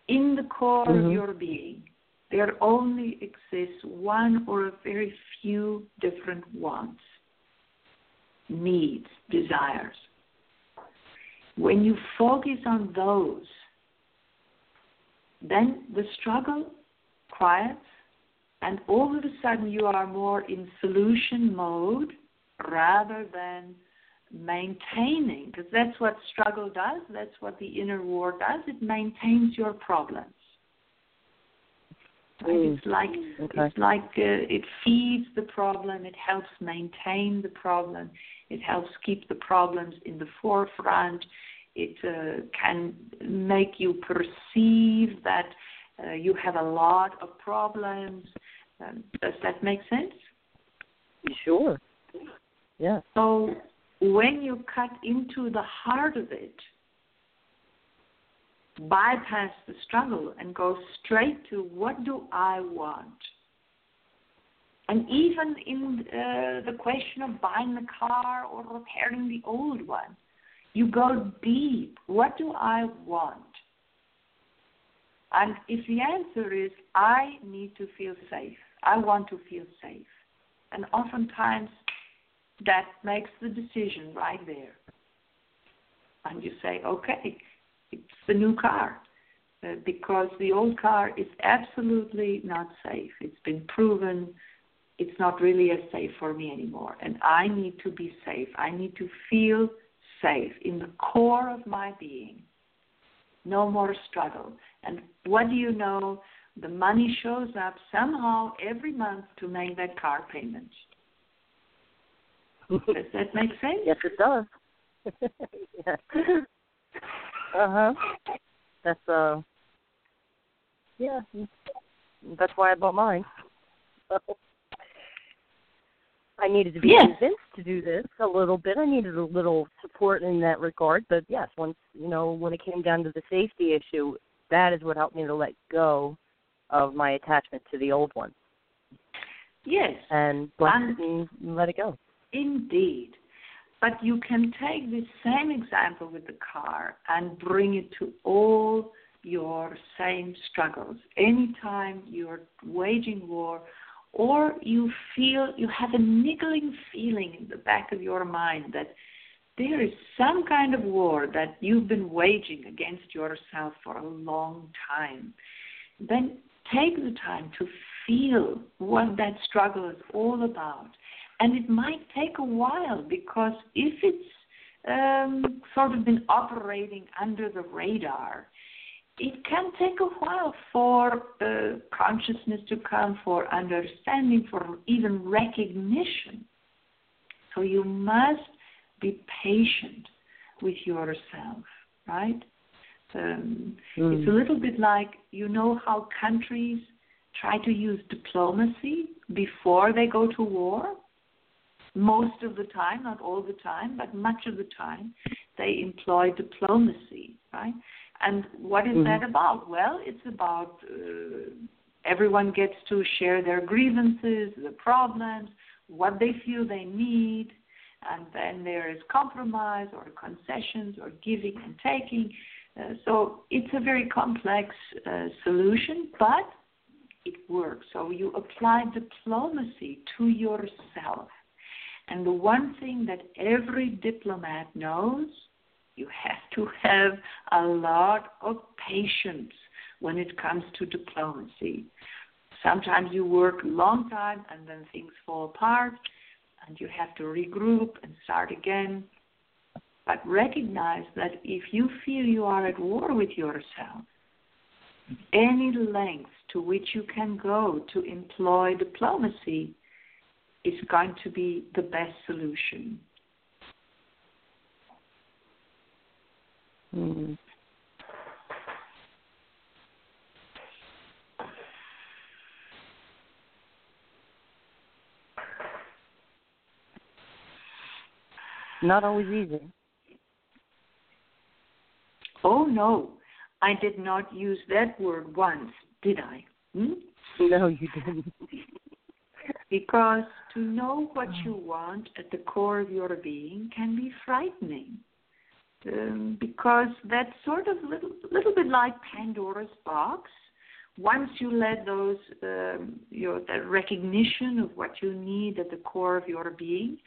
In the core Mhm. of your being, there only exists one or a very few different wants, needs, desires. When you focus on those, then the struggle quiets, and all of a sudden you are more in solution mode rather than maintaining, because that's what struggle does, that's what the inner war does, it maintains your problems. Right? Mm, It's like okay. it's like uh, it feeds the problem. It helps maintain the problem. It helps keep the problems in the forefront. It uh, can make you perceive that uh, you have a lot of problems. Um, does that make sense? Sure. Yeah. So when you cut into the heart of it, bypass the struggle and go straight to what do I want? And even in uh, the question of buying the car or repairing the old one, you go deep. What do I want? And if the answer is, I need to feel safe, I want to feel safe. And oftentimes that makes the decision right there. And you say, okay, it's the new car. Uh, because the old car is absolutely not safe. It's been proven it's not really as safe for me anymore. And I need to be safe. I need to feel safe in the core of my being. No more struggle. And what do you know? The money shows up somehow every month to make that car payment. (laughs) Does that make sense? Yes, it does. (laughs) yeah. (laughs) Uh huh. That's uh. Yeah. That's why I bought mine. So I needed to be Yes. convinced to do this a little bit. I needed a little support in that regard, but yes, once you know when it came down to the safety issue, that is what helped me to let go of my attachment to the old one Yes. and bless And- it and let it go. Indeed. But you can take this same example with the car and bring it to all your same struggles. Anytime you're waging war or you feel you have a niggling feeling in the back of your mind that there is some kind of war that you've been waging against yourself for a long time, then take the time to feel what that struggle is all about and it might take a while because if it's um, sort of been operating under the radar, it can take a while for uh, consciousness to come, for understanding, for even recognition. So you must be patient with yourself, right? Um, It's a little bit like you know how countries try to use diplomacy before they go to war most of the time, not all the time, but much of the time, they employ diplomacy, right? And what is Mhm. that about? Well, it's about uh, everyone gets to share their grievances, the problems, what they feel they need, and then there is compromise or concessions or giving and taking. Uh, so it's a very complex uh, solution, but it works. So you apply diplomacy to yourself. And the one thing that every diplomat knows you have to have a lot of patience when it comes to diplomacy. Sometimes you work a long time and then things fall apart and you have to regroup and start again. But recognize that if you feel you are at war with yourself, any length to which you can go to employ diplomacy is going to be the best solution. Mm. Not always easy. Oh no, I did not use that word once, did I? Hmm? No, you didn't. (laughs) because to know what you want at the core of your being can be frightening. Um, because that's sort of little, little bit like Pandora's box. Once you let those um, your that recognition of what you need at the core of your being,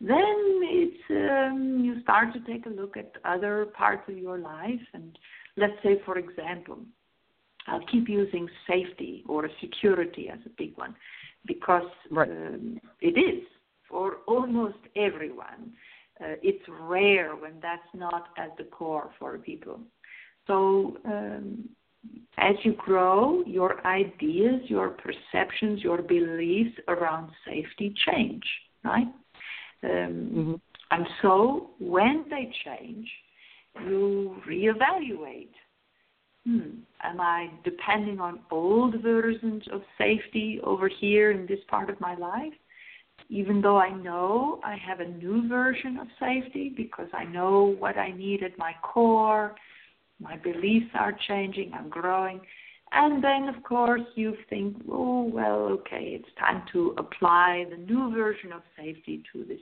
then it's um, you start to take a look at other parts of your life and let's say for example i'll keep using safety or security as a big one because right. um, it is for almost everyone uh, it's rare when that's not at the core for people so um, as you grow your ideas your perceptions your beliefs around safety change right um, mm-hmm. And so when they change, you reevaluate. Hmm, am I depending on old versions of safety over here in this part of my life? Even though I know I have a new version of safety because I know what I need at my core, my beliefs are changing, I'm growing. And then, of course, you think, oh, well, okay, it's time to apply the new version of safety to this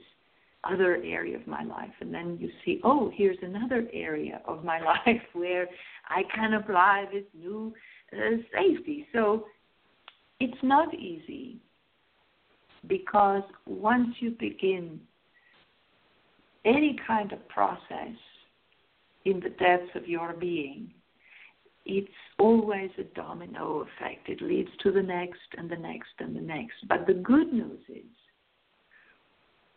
other area of my life. And then you see, oh, here's another area of my (laughs) life where I can apply this new uh, safety. So it's not easy because once you begin any kind of process in the depths of your being, it's always a domino effect. It leads to the next and the next and the next. But the good news is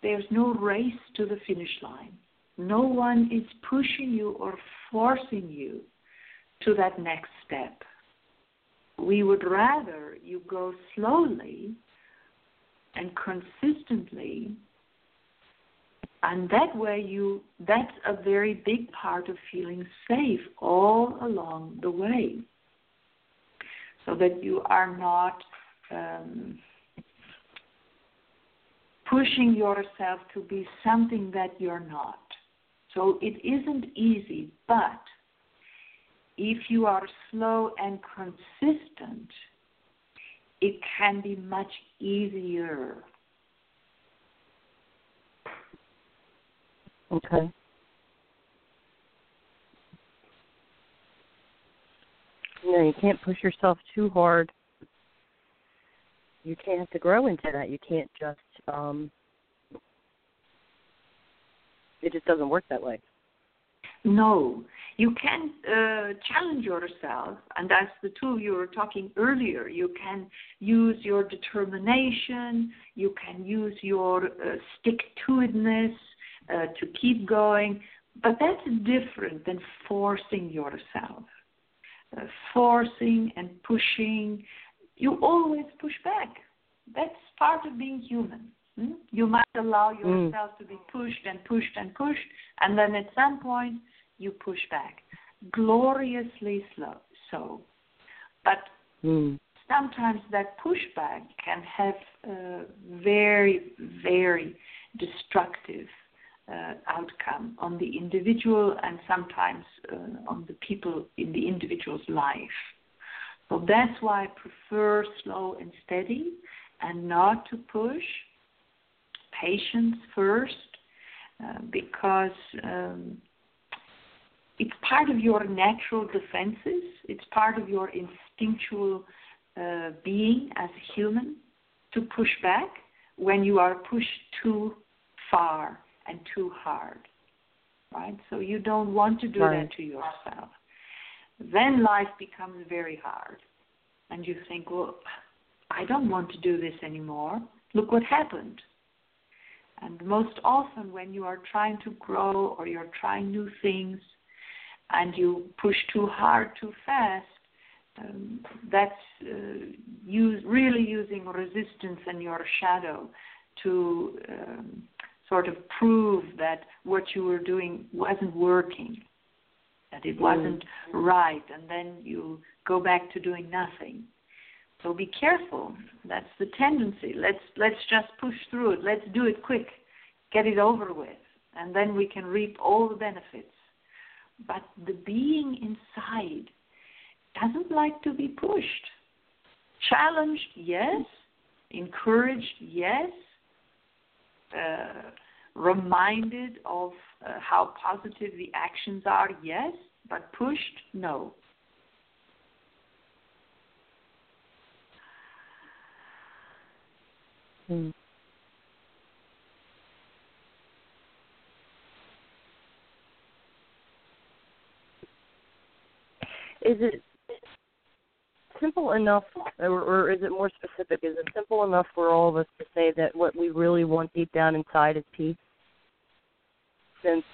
there's no race to the finish line. No one is pushing you or forcing you to that next step. We would rather you go slowly and consistently and that way you that's a very big part of feeling safe all along the way so that you are not um, pushing yourself to be something that you're not. So it isn't easy, but if you are slow and consistent, it can be much easier. Okay. You you can't push yourself too hard. You can't have to grow into that. You can't just um, it just doesn't work that way. No, you can uh, challenge yourself, and that's the tool you were talking earlier. You can use your determination, you can use your uh, stick to itness uh, to keep going, but that's different than forcing yourself. Uh, forcing and pushing, you always push back. That's part of being human. You might allow hmm. yourself mm. to be pushed and pushed and pushed, and then at some point you push back. Gloriously slow, so. But mm. sometimes that pushback can have a very, very destructive uh, outcome on the individual and sometimes uh, on the people in the individual's life. So that's why I prefer slow and steady and not to push patience first uh, because um, it's part of your natural defenses, it's part of your instinctual uh, being as a human to push back when you are pushed too far and too hard. right? So you don't want to do Right. that to yourself. Then life becomes very hard. And you think, well, I don't want to do this anymore. Look what happened. And most often, when you are trying to grow or you're trying new things and you push too hard, too fast, um, that's uh, use, really using resistance and your shadow to um, sort of prove that what you were doing wasn't working, that it wasn't right, and then you go back to doing nothing. So be careful. That's the tendency. Let's let's just push through it. Let's do it quick. Get it over with, and then we can reap all the benefits. But the being inside doesn't like to be pushed. Challenged, yes. Encouraged, yes. Uh, reminded of uh, how positive the actions are, yes. But pushed, no. Hmm. Is it simple enough, or, or is it more specific? Is it simple enough for all of us to say that what we really want deep down inside is peace? Since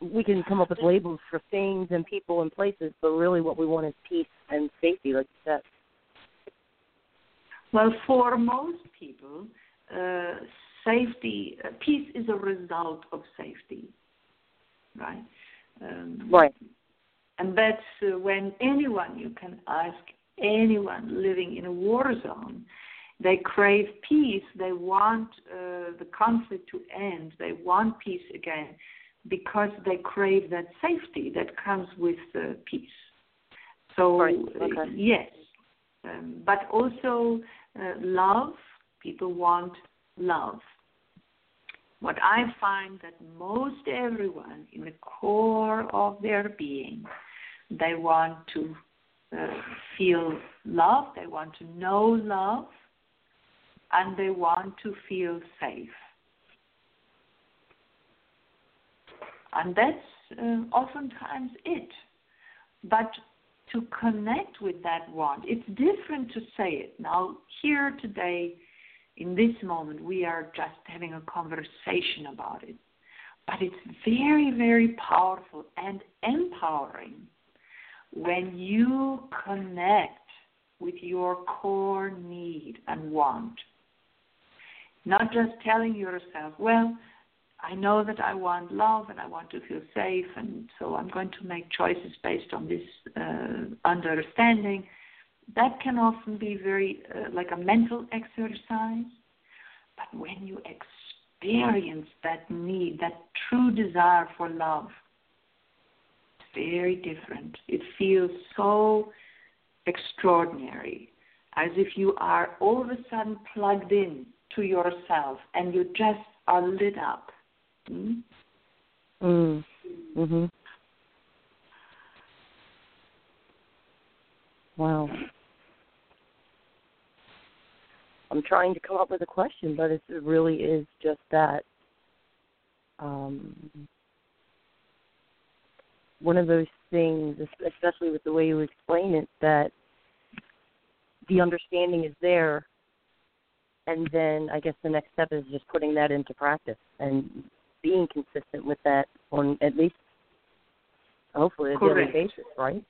we can come up with labels for things and people and places, but really what we want is peace and safety, like you said. Well, for most people, uh, safety, uh, peace is a result of safety, right? Um, Right. And that's uh, when anyone, you can ask anyone living in a war zone, they crave peace. They want uh, the conflict to end. They want peace again because they crave that safety that comes with uh, peace. So, Right, uh, okay. yes. Um, but also uh, love, people want love. What I find that most everyone in the core of their being, they want to uh, feel love, they want to know love, and they want to feel safe. And that's uh, oftentimes it. But to connect with that want, it's different to say it. Now, here today, in this moment, we are just having a conversation about it. But it's very, very powerful and empowering when you connect with your core need and want. Not just telling yourself, well, I know that I want love and I want to feel safe, and so I'm going to make choices based on this uh, understanding. That can often be very uh, like a mental exercise. But when you experience that need, that true desire for love, it's very different. It feels so extraordinary, as if you are all of a sudden plugged in to yourself and you just are lit up. Hmm? Mm. Mhm. Wow. I'm trying to come up with a question, but it really is just that. Um, one of those things, especially with the way you explain it, that the understanding is there, and then I guess the next step is just putting that into practice and being consistent with that on at least, hopefully, a daily Correct. basis, right?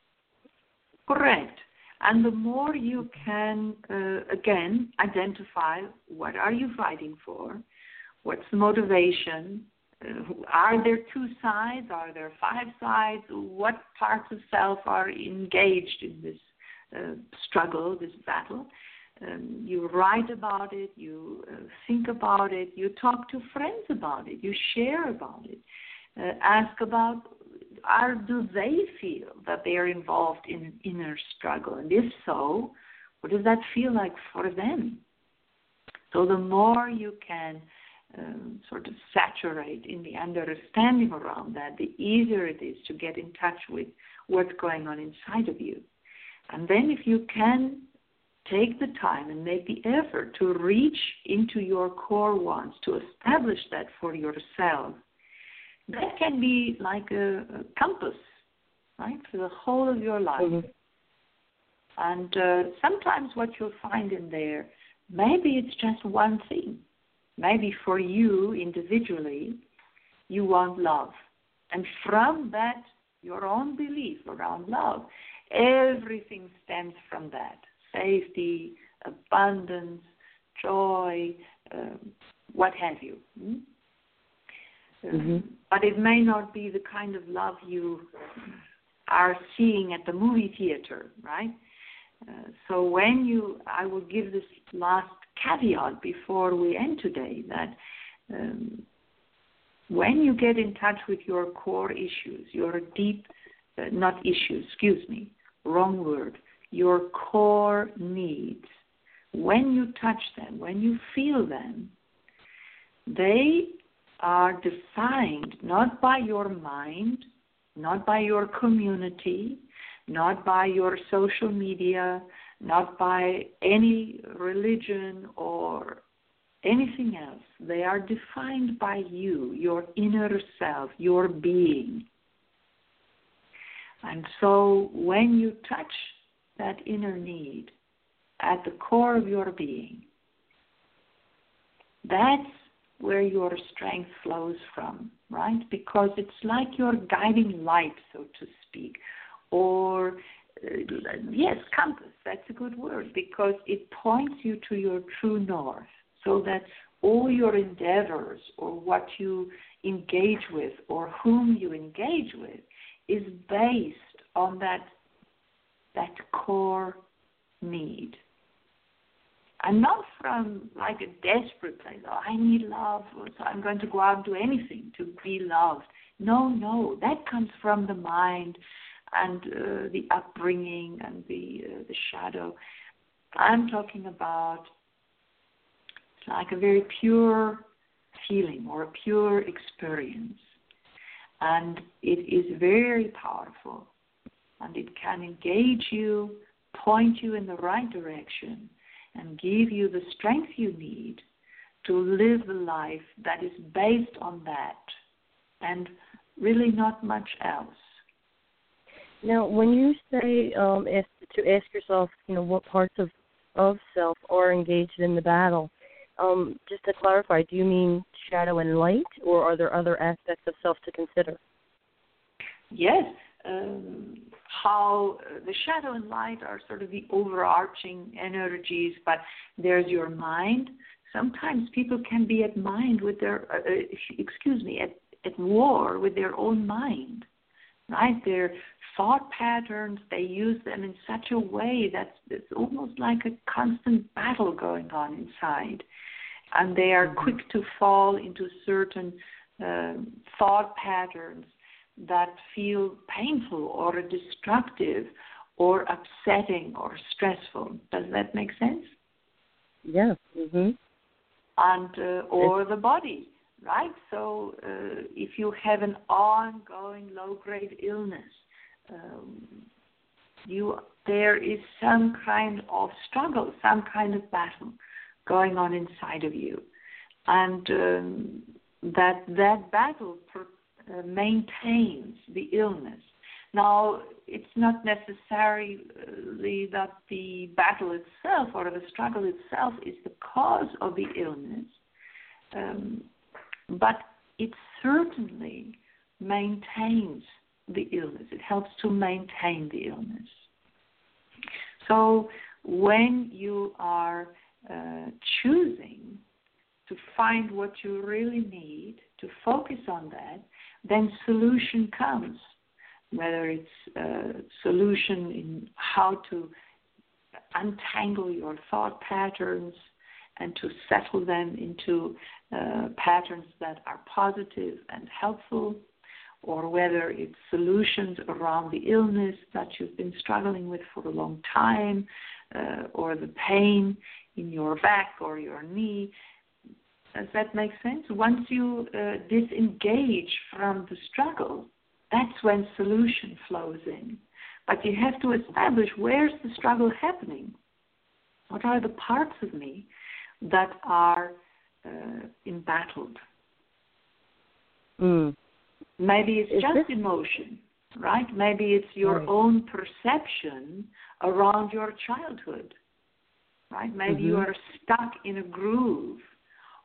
Correct. And the more you can, uh, again, identify what are you fighting for, what's the motivation, uh, are there two sides, are there five sides, what parts of self are engaged in this uh, struggle, this battle. Um, you write about it, you uh, think about it, you talk to friends about it, you share about it, uh, ask about are do they feel that they are involved in an inner struggle? And if so what does that feel like for them? So the more you can um, sort of saturate in the understanding around that the easier it is to get in touch with what's going on inside of you. And then if you can take the time and make the effort to reach into your core wants to establish that for yourself that can be like a, a compass, right, for the whole of your life. Mhm. And uh, sometimes what you'll find in there, maybe it's just one thing. Maybe for you individually, you want love. And from that, your own belief around love, everything stems from that safety, abundance, joy, um, what have you. Hmm? Um, Mhm. But it may not be the kind of love you are seeing at the movie theater, right? Uh, so when you, I will give this last caveat before we end today that um, when you get in touch with your core issues, your deep, uh, not issues, excuse me, wrong word, your core needs, when you touch them, when you feel them, they are defined not by your mind, not by your community, not by your social media, not by any religion or anything else. They are defined by you, your inner self, your being. And so when you touch that inner need at the core of your being, that's where your strength flows from, right? Because it's like your guiding light, so to speak, or uh, yes, compass. That's a good word because it points you to your true north, so that all your endeavors or what you engage with or whom you engage with is based on that that core need and not from like a desperate place. Oh, I need love, so I'm going to go out and do anything to be loved. No, no, that comes from the mind and uh, the upbringing and the uh, the shadow. I'm talking about like a very pure feeling or a pure experience, and it is very powerful, and it can engage you, point you in the right direction and give you the strength you need to live a life that is based on that and really not much else. Now, when you say um, ask, to ask yourself, you know, what parts of of self are engaged in the battle, um, just to clarify, do you mean shadow and light, or are there other aspects of self to consider? Yes, um, how uh, the shadow and light are sort of the overarching energies, but there's your mind. Sometimes people can be at mind with their, uh, uh, excuse me, at, at war with their own mind, right? Their thought patterns, they use them in such a way that it's almost like a constant battle going on inside. And they are quick to fall into certain uh, thought patterns that feel painful or destructive or upsetting or stressful. Does that make sense? Yeah. Mhm. And uh, or the body, right? So uh, if you have an ongoing low-grade illness, um, you there is some kind of struggle, some kind of battle going on inside of you, and um, that that battle. Uh, maintains the illness. Now, it's not necessarily that the battle itself or the struggle itself is the cause of the illness, um, but it certainly maintains the illness. It helps to maintain the illness. So, when you are uh, choosing to find what you really need, to focus on that, then solution comes. Whether it's a solution in how to untangle your thought patterns and to settle them into uh, patterns that are positive and helpful, or whether it's solutions around the illness that you've been struggling with for a long time, uh, or the pain in your back or your knee. Does that make sense? Once you uh, disengage from the struggle, that's when solution flows in. But you have to establish where's the struggle happening? What are the parts of me that are uh, embattled? Mm. Maybe it's Is just this- emotion, right? Maybe it's your Right. own perception around your childhood, right? Maybe you Mhm. are stuck in a groove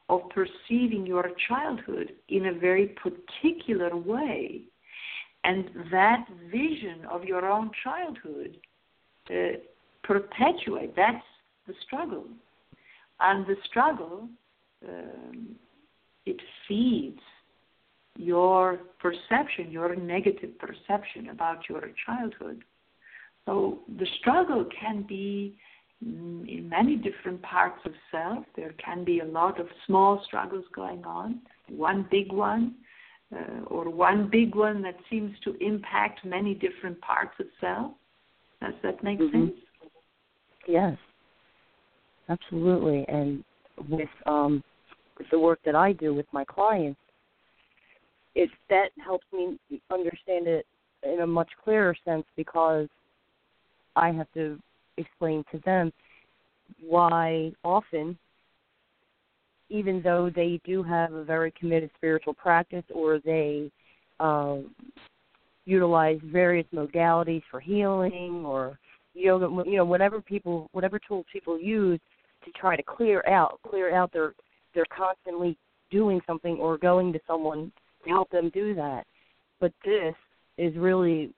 of perceiving your childhood in a very particular way. And that vision of your own childhood uh, perpetuate. That's the struggle. And the struggle, um, it feeds your perception, your negative perception about your childhood. So the struggle can be in many different parts of self. There can be a lot of small struggles going on, one big one, uh, or one big one that seems to impact many different parts of self. Does that make Mhm. sense? Yes, absolutely. And with um, with the work that I do with my clients, it that helps me understand it in a much clearer sense because I have to explain to them why often, even though they do have a very committed spiritual practice or they um, utilize various modalities for healing or yoga, you know, whatever people, whatever tools people use to try to clear out, clear out their, they're constantly doing something or going to someone to help them do that. But this is really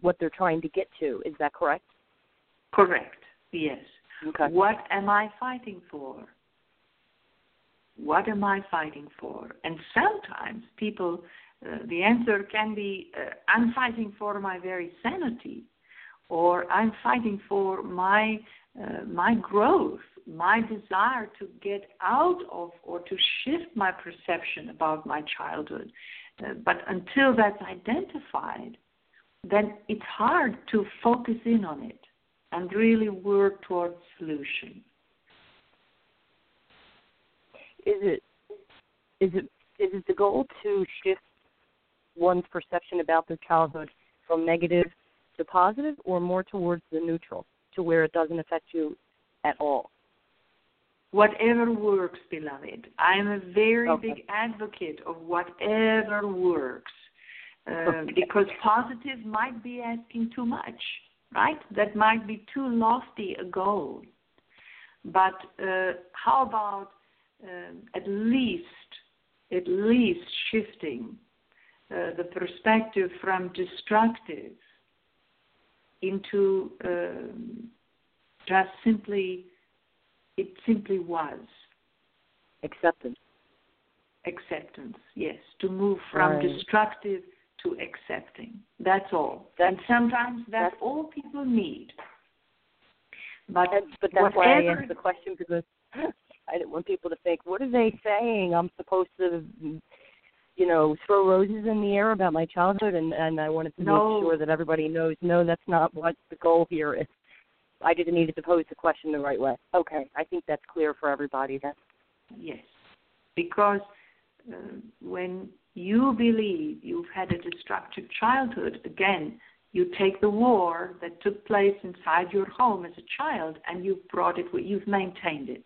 what they're trying to get to. Is that correct? Correct. Yes. Okay. What am I fighting for? What am I fighting for? And sometimes people, uh, the answer can be, uh, I'm fighting for my very sanity, or I'm fighting for my uh, my growth, my desire to get out of or to shift my perception about my childhood. Uh, but until that's identified, then it's hard to focus in on it and really work towards solution. Is it is it is it the goal to shift one's perception about their childhood from negative to positive or more towards the neutral to where it doesn't affect you at all? Whatever works, beloved. I'm a very Okay. big advocate of whatever works. Uh, because positive might be asking too much, right? That might be too lofty a goal. But uh, how about um, at least, at least shifting uh, the perspective from destructive into um, just simply, it simply was Acceptance. acceptance. Yes, to move from Right. destructive to accepting. That's all. That's- and sometimes that's, that's- all people need. But And, but that's why I asked the question because (laughs) I didn't want people to think, what are they saying? I'm supposed to, you know, throw roses in the air about my childhood, and and I wanted to No. make sure that everybody knows, no, that's not what the goal here is. I just needed to pose the question the right way. Okay, I think that's clear for everybody. Then. Yes, because uh, when you believe you've had a destructive childhood, again, you take the war that took place inside your home as a child and you've brought it, you've maintained it.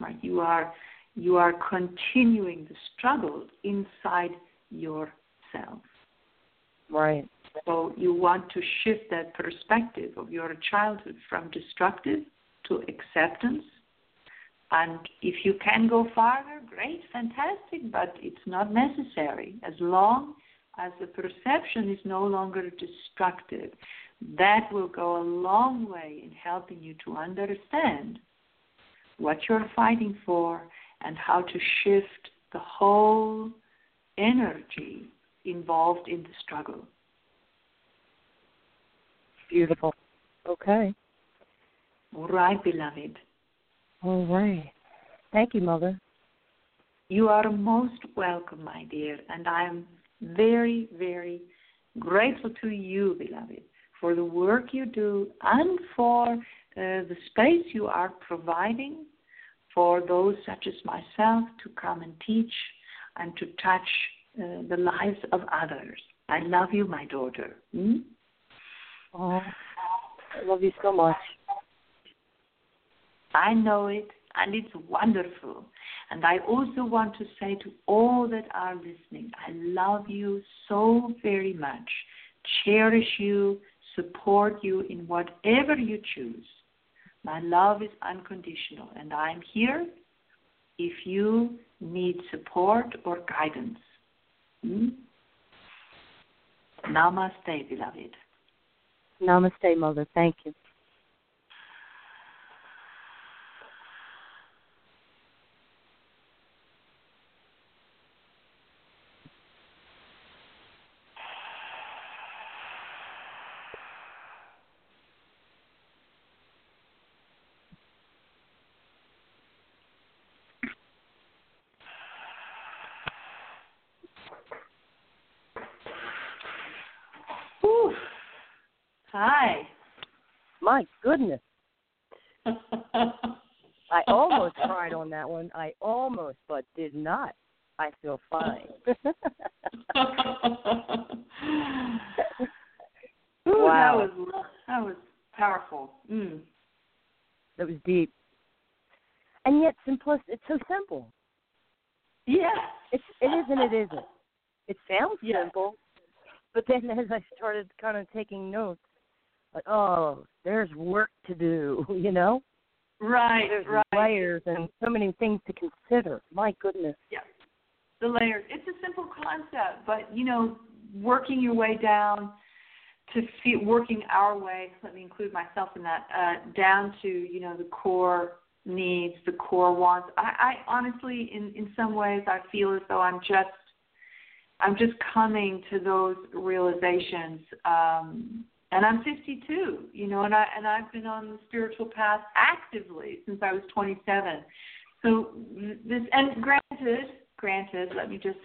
Right? You are you are continuing the struggle inside yourself. Right. So you want to shift that perspective of your childhood from destructive to acceptance. And if you can go farther, great, fantastic, but it's not necessary as long as the perception is no longer destructive. That will go a long way in helping you to understand what you're fighting for and how to shift the whole energy involved in the struggle. Beautiful. Okay. All right, beloved. All right. Thank you, Mother. You are most welcome, my dear, and I am very, very grateful to you, beloved, for the work you do and for uh, the space you are providing for those such as myself to come and teach and to touch uh, the lives of others. I love you, my daughter. Hmm? Oh, I love you so much. I know it. and it's wonderful. And I also want to say to all that are listening, I love you so very much, cherish you, support you in whatever you choose. My love is unconditional, and I'm here if you need support or guidance. Hmm? Namaste, beloved. Namaste, Mother. Thank you. Whew. Hi. My goodness. (laughs) I almost cried on that one. I almost, but did not. I feel fine. (laughs) (laughs) Ooh, Wow. That was that was powerful. Mm. that was deep. And yet simplistic. It's so simple. Yeah. It's it is and it isn't. It sounds Yeah. simple, but then as I started kind of taking notes, like, oh, there's work to do, (laughs) you know? Right. There's right. layers and so many things to consider. My goodness. the layers. It's a simple concept, but you know, working your way down to feel, working our way. Let me include myself in that. Uh, down to you know the core needs, the core wants. I, I honestly, in in some ways, I feel as though I'm just I'm just coming to those realizations. Um, and I'm 52, you know, and I and I've been on the spiritual path actively since I was 27. So this, and granted, granted, let me just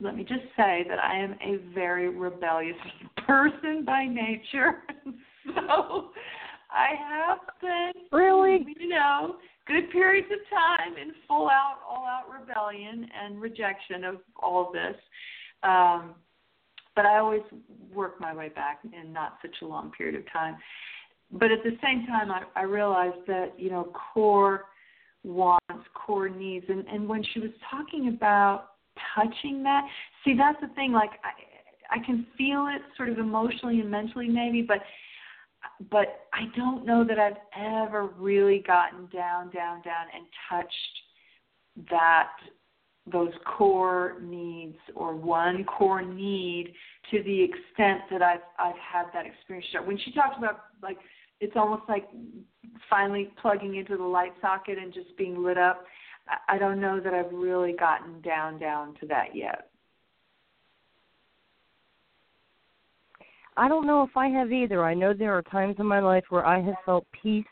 let me just say that I am a very rebellious (laughs) person by nature. (laughs) so I have been Really? you know, good periods of time in full out, all out rebellion and rejection of all of this. Um, but I always work my way back in not such a long period of time. But at the same time, I, I realized that, you know, core wants, core needs. And, and when she was talking about touching that, see, that's the thing, like, I, I can feel it sort of emotionally and mentally maybe, but but I don't know that I've ever really gotten down, down, down and touched that those core needs or one core need to the extent that I've I've had that experience. When she talked about like it's almost like finally plugging into the light socket and just being lit up. I- I don't know that I've really gotten down down to that yet. I don't know if I have either. I know there are times in my life where I have felt peace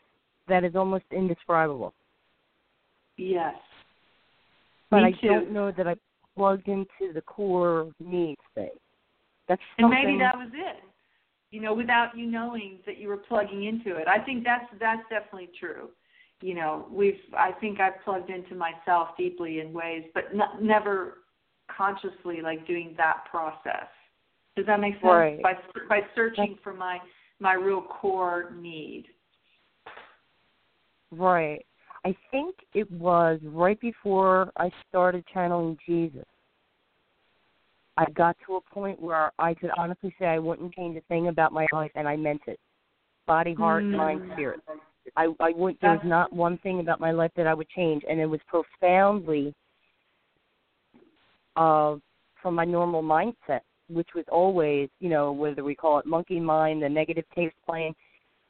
that is almost indescribable. Yes. But Me I too. don't know that I plugged into the core needs thing. That's And something maybe that was it. You know, without you knowing that you were plugging into it. I think that's that's definitely true. You know, we've I think I've plugged into myself deeply in ways, but n- never consciously like doing that process. Does that make sense? Right. By by searching for my my real core need. Right. I think it was right before I started channeling Jesus. I got to a point where I could honestly say I wouldn't change a thing about my life, and I meant it. Body, heart, Mm. mind, spirit. I, I would. There was not one thing about my life that I would change, and it was profoundly uh, from my normal mindset, which was always, you know, whether we call it monkey mind, the negative taste playing.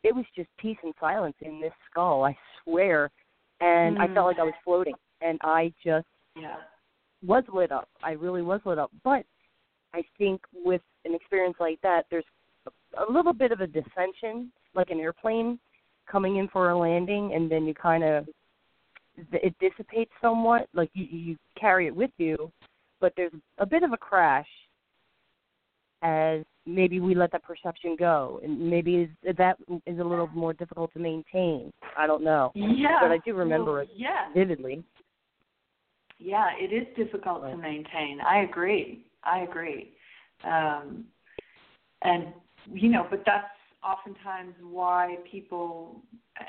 It was just peace and silence in this skull. I swear, and I Mm. felt like I was floating, and I just Yeah. was lit up. I really was lit up. But I think with an experience like that, there's a, a little bit of a dissension, like an airplane coming in for a landing, and then you kind of it dissipates somewhat. Like you, you carry it with you, but there's a bit of a crash as maybe we let that perception go, and maybe that is a little more difficult to maintain. I don't know, Yeah. but I do remember Well, it Yeah. vividly. Yeah, it is difficult to maintain. I agree. I agree. Um, and you know, but that's oftentimes why people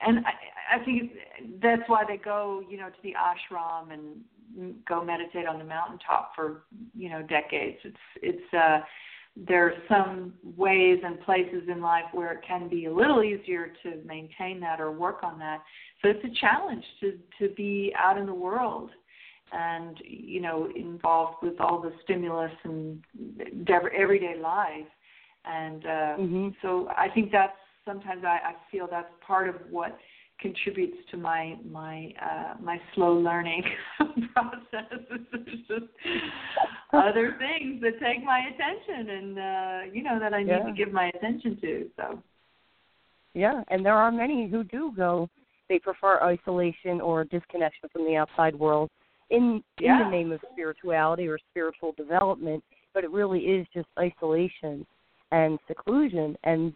and I, I think that's why they go, you know, to the ashram and go meditate on the mountaintop for, you know, decades. It's it's uh there are some ways and places in life where it can be a little easier to maintain that or work on that. So it's a challenge to to be out in the world and you know involved with all the stimulus and everyday life. And uh, mm-hmm. so I think that's sometimes I, I feel that's part of what contributes to my my uh, my slow learning (laughs) process. There's just other (laughs) things that take my attention, and uh, you know that I need yeah. to give my attention to. So. Yeah, and there are many who do go. They prefer isolation or disconnection from the outside world in yeah. in the name of spirituality or spiritual development, but it really is just isolation and seclusion and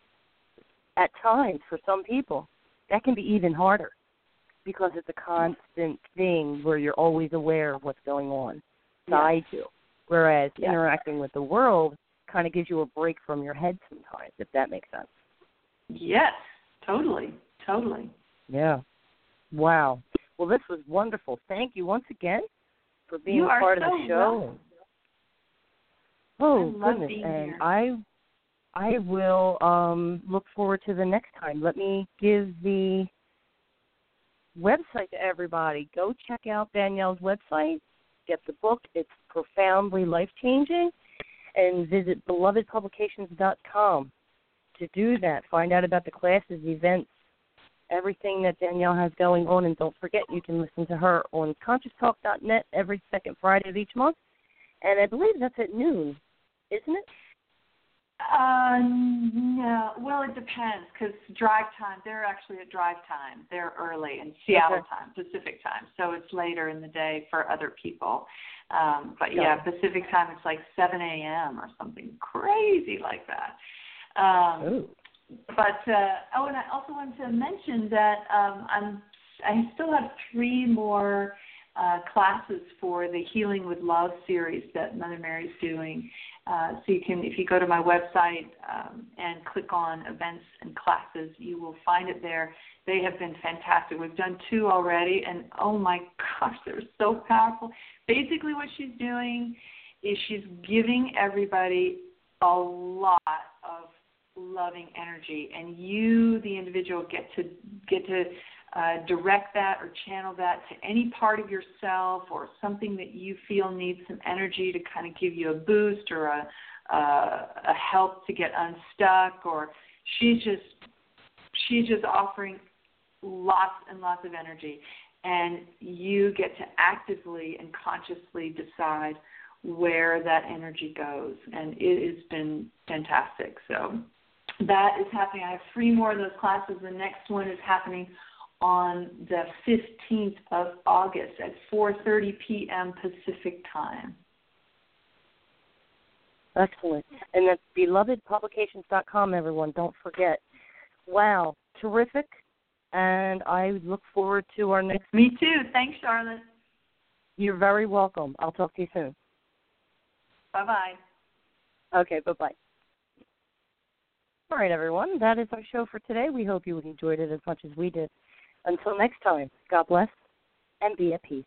at times for some people that can be even harder because it's a constant thing where you're always aware of what's going on inside yes. you. Whereas yes. interacting with the world kind of gives you a break from your head sometimes, if that makes sense. Yes, totally, totally. Yeah. Wow. Well, this was wonderful. Thank you once again for being you part so of the show. Welcome. Oh goodness, and here. I I will um, look forward to the next time. Let me give the website to everybody. Go check out Danielle's website. Get the book. It's profoundly life changing. And visit belovedpublications.com to do that. Find out about the classes, events, everything that Danielle has going on. And don't forget, you can listen to her on conscioustalk.net every second Friday of each month. And I believe that's at noon, isn't it? Uh, no. Well, it depends because drive time. They're actually at drive time. They're early in Seattle okay. time, Pacific time. So it's later in the day for other people. Um, but yeah, Pacific time it's like 7 a.m. or something crazy like that. Um, Ooh. But uh, oh, and I also wanted to mention that um, I'm I still have three more uh, classes for the Healing with Love series that Mother Mary's doing. Uh, so you can, if you go to my website um, and click on events and classes, you will find it there. They have been fantastic. We've done two already, and oh my gosh, they're so powerful. Basically, what she's doing is she's giving everybody a lot of loving energy, and you, the individual, get to get to uh, direct that or channel that to any part of yourself or something that you feel needs some energy to kind of give you a boost or a, uh, a help to get unstuck or she's just she's just offering lots and lots of energy. And you get to actively and consciously decide where that energy goes. And it has been fantastic. So that is happening. I have three more of those classes. The next one is happening on the 15th of August at 4:30 p.m. Pacific time. Excellent. And that's belovedpublications.com, everyone. Don't forget. Wow, terrific. And I look forward to our next. Me too. Thanks, Charlotte. You're very welcome. I'll talk to you soon. Bye bye. Okay, bye bye. All right, everyone. That is our show for today. We hope you enjoyed it as much as we did. Until next time, God bless and be at peace.